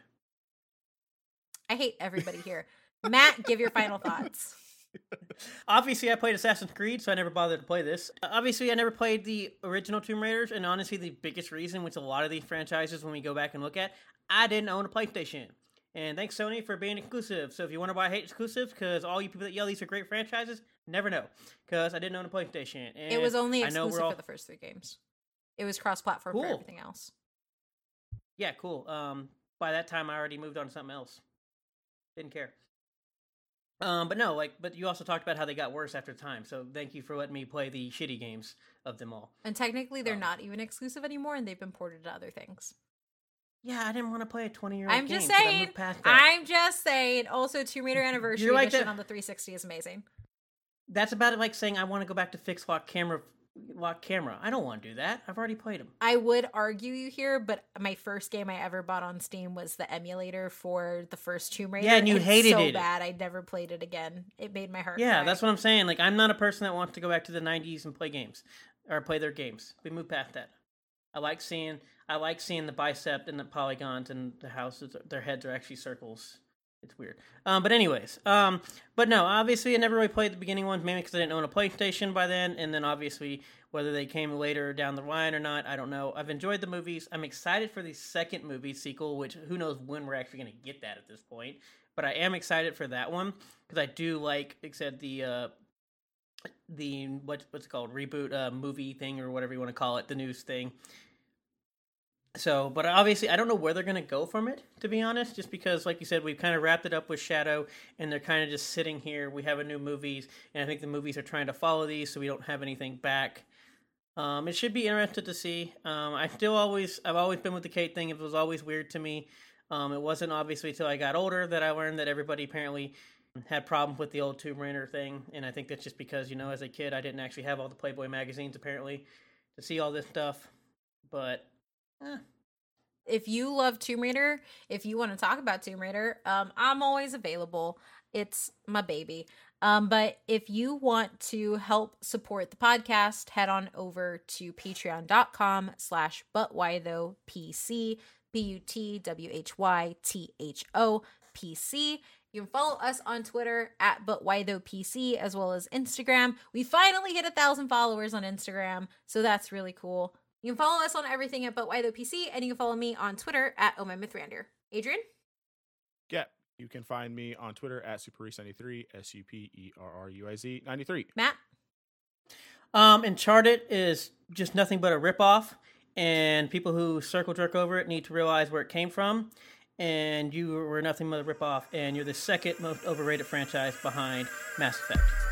I hate everybody here. Matt, give your final thoughts. Obviously, I played Assassin's Creed, so I never bothered to play this. Uh, Obviously, I never played the original Tomb Raiders, and honestly, the biggest reason, which a lot of these franchises, when we go back and look at, I didn't own a PlayStation. And thanks, Sony, for being exclusive. So if you wonder why I hate exclusives, because all you people that yell these are great franchises, never know. Because I didn't own a PlayStation. And it was only I know we're exclusive all... for the first three games. It was cross-platform for everything else. Yeah, cool. Um, by that time, I already moved on to something else. Didn't care. Um, but no, like, but you also talked about how they got worse after time. So thank you for letting me play the shitty games of them all. And technically, they're Um, not even exclusive anymore, and they've been ported to other things. Yeah, I didn't want to play a twenty-year-old. Game. I'm just saying. moved past that. I'm just saying. Also, Tomb Raider Anniversary like Edition that- on the 360 is amazing. That's about it. Like saying I want to go back to fix lock camera lock camera. I don't want to do that. I've already played them. I would argue you here, but my first game I ever bought on Steam was the emulator for the first Tomb Raider. Yeah, and you it's hated so it. So bad. I never played it again. It made my heart. Yeah, cry. that's what I'm saying. Like, I'm not a person that wants to go back to the '90s and play games or play their games. We move past that. I like seeing I like seeing the bicep and the polygons and the houses. Their heads are actually circles. It's weird. Um, but anyways, um, but no, obviously I never really played the beginning ones, mainly because I didn't own a PlayStation by then, and then obviously whether they came later down the line or not, I don't know. I've enjoyed the movies. I'm excited for the second movie sequel, which who knows when we're actually going to get that at this point. But I am excited for that one because I do like, said, the uh, the what what's it called reboot uh, movie thing or whatever you want to call it, the news thing. So, but obviously, I don't know where they're going to go from it, to be honest, just because, like you said, we've kind of wrapped it up with Shadow, and they're kind of just sitting here. We have a new movies, and I think the movies are trying to follow these, so we don't have anything back. Um, it should be interesting to see. Um, I still always, I've always been with the Kate thing. It was always weird to me. Um, it wasn't obviously until I got older that I learned that everybody apparently had problems with the old Tomb Raider thing, and I think that's just because you know, as a kid, I didn't actually have all the Playboy magazines apparently to see all this stuff. But eh, if you love Tomb Raider, if you want to talk about Tomb Raider, um, I'm always available. It's my baby. Um, but if you want to help support the podcast, head on over to patreon.com slash but why though PC, B-U-T-W-H-Y-T-H-O. You can follow us on Twitter at but why though PC as well as Instagram. We finally hit a thousand followers on Instagram, so that's really cool. You can follow us on everything at But Why Though PC, and you can follow me on Twitter at Oh My Mythrander. Adrian? Yeah, you can find me on Twitter at Superruiz93, S U P E R R U I Z 93. Matt? Um, Uncharted is just nothing but a ripoff, and people who circle jerk over it need to realize where it came from. And you were nothing but a ripoff, and you're the second most overrated franchise behind Mass Effect.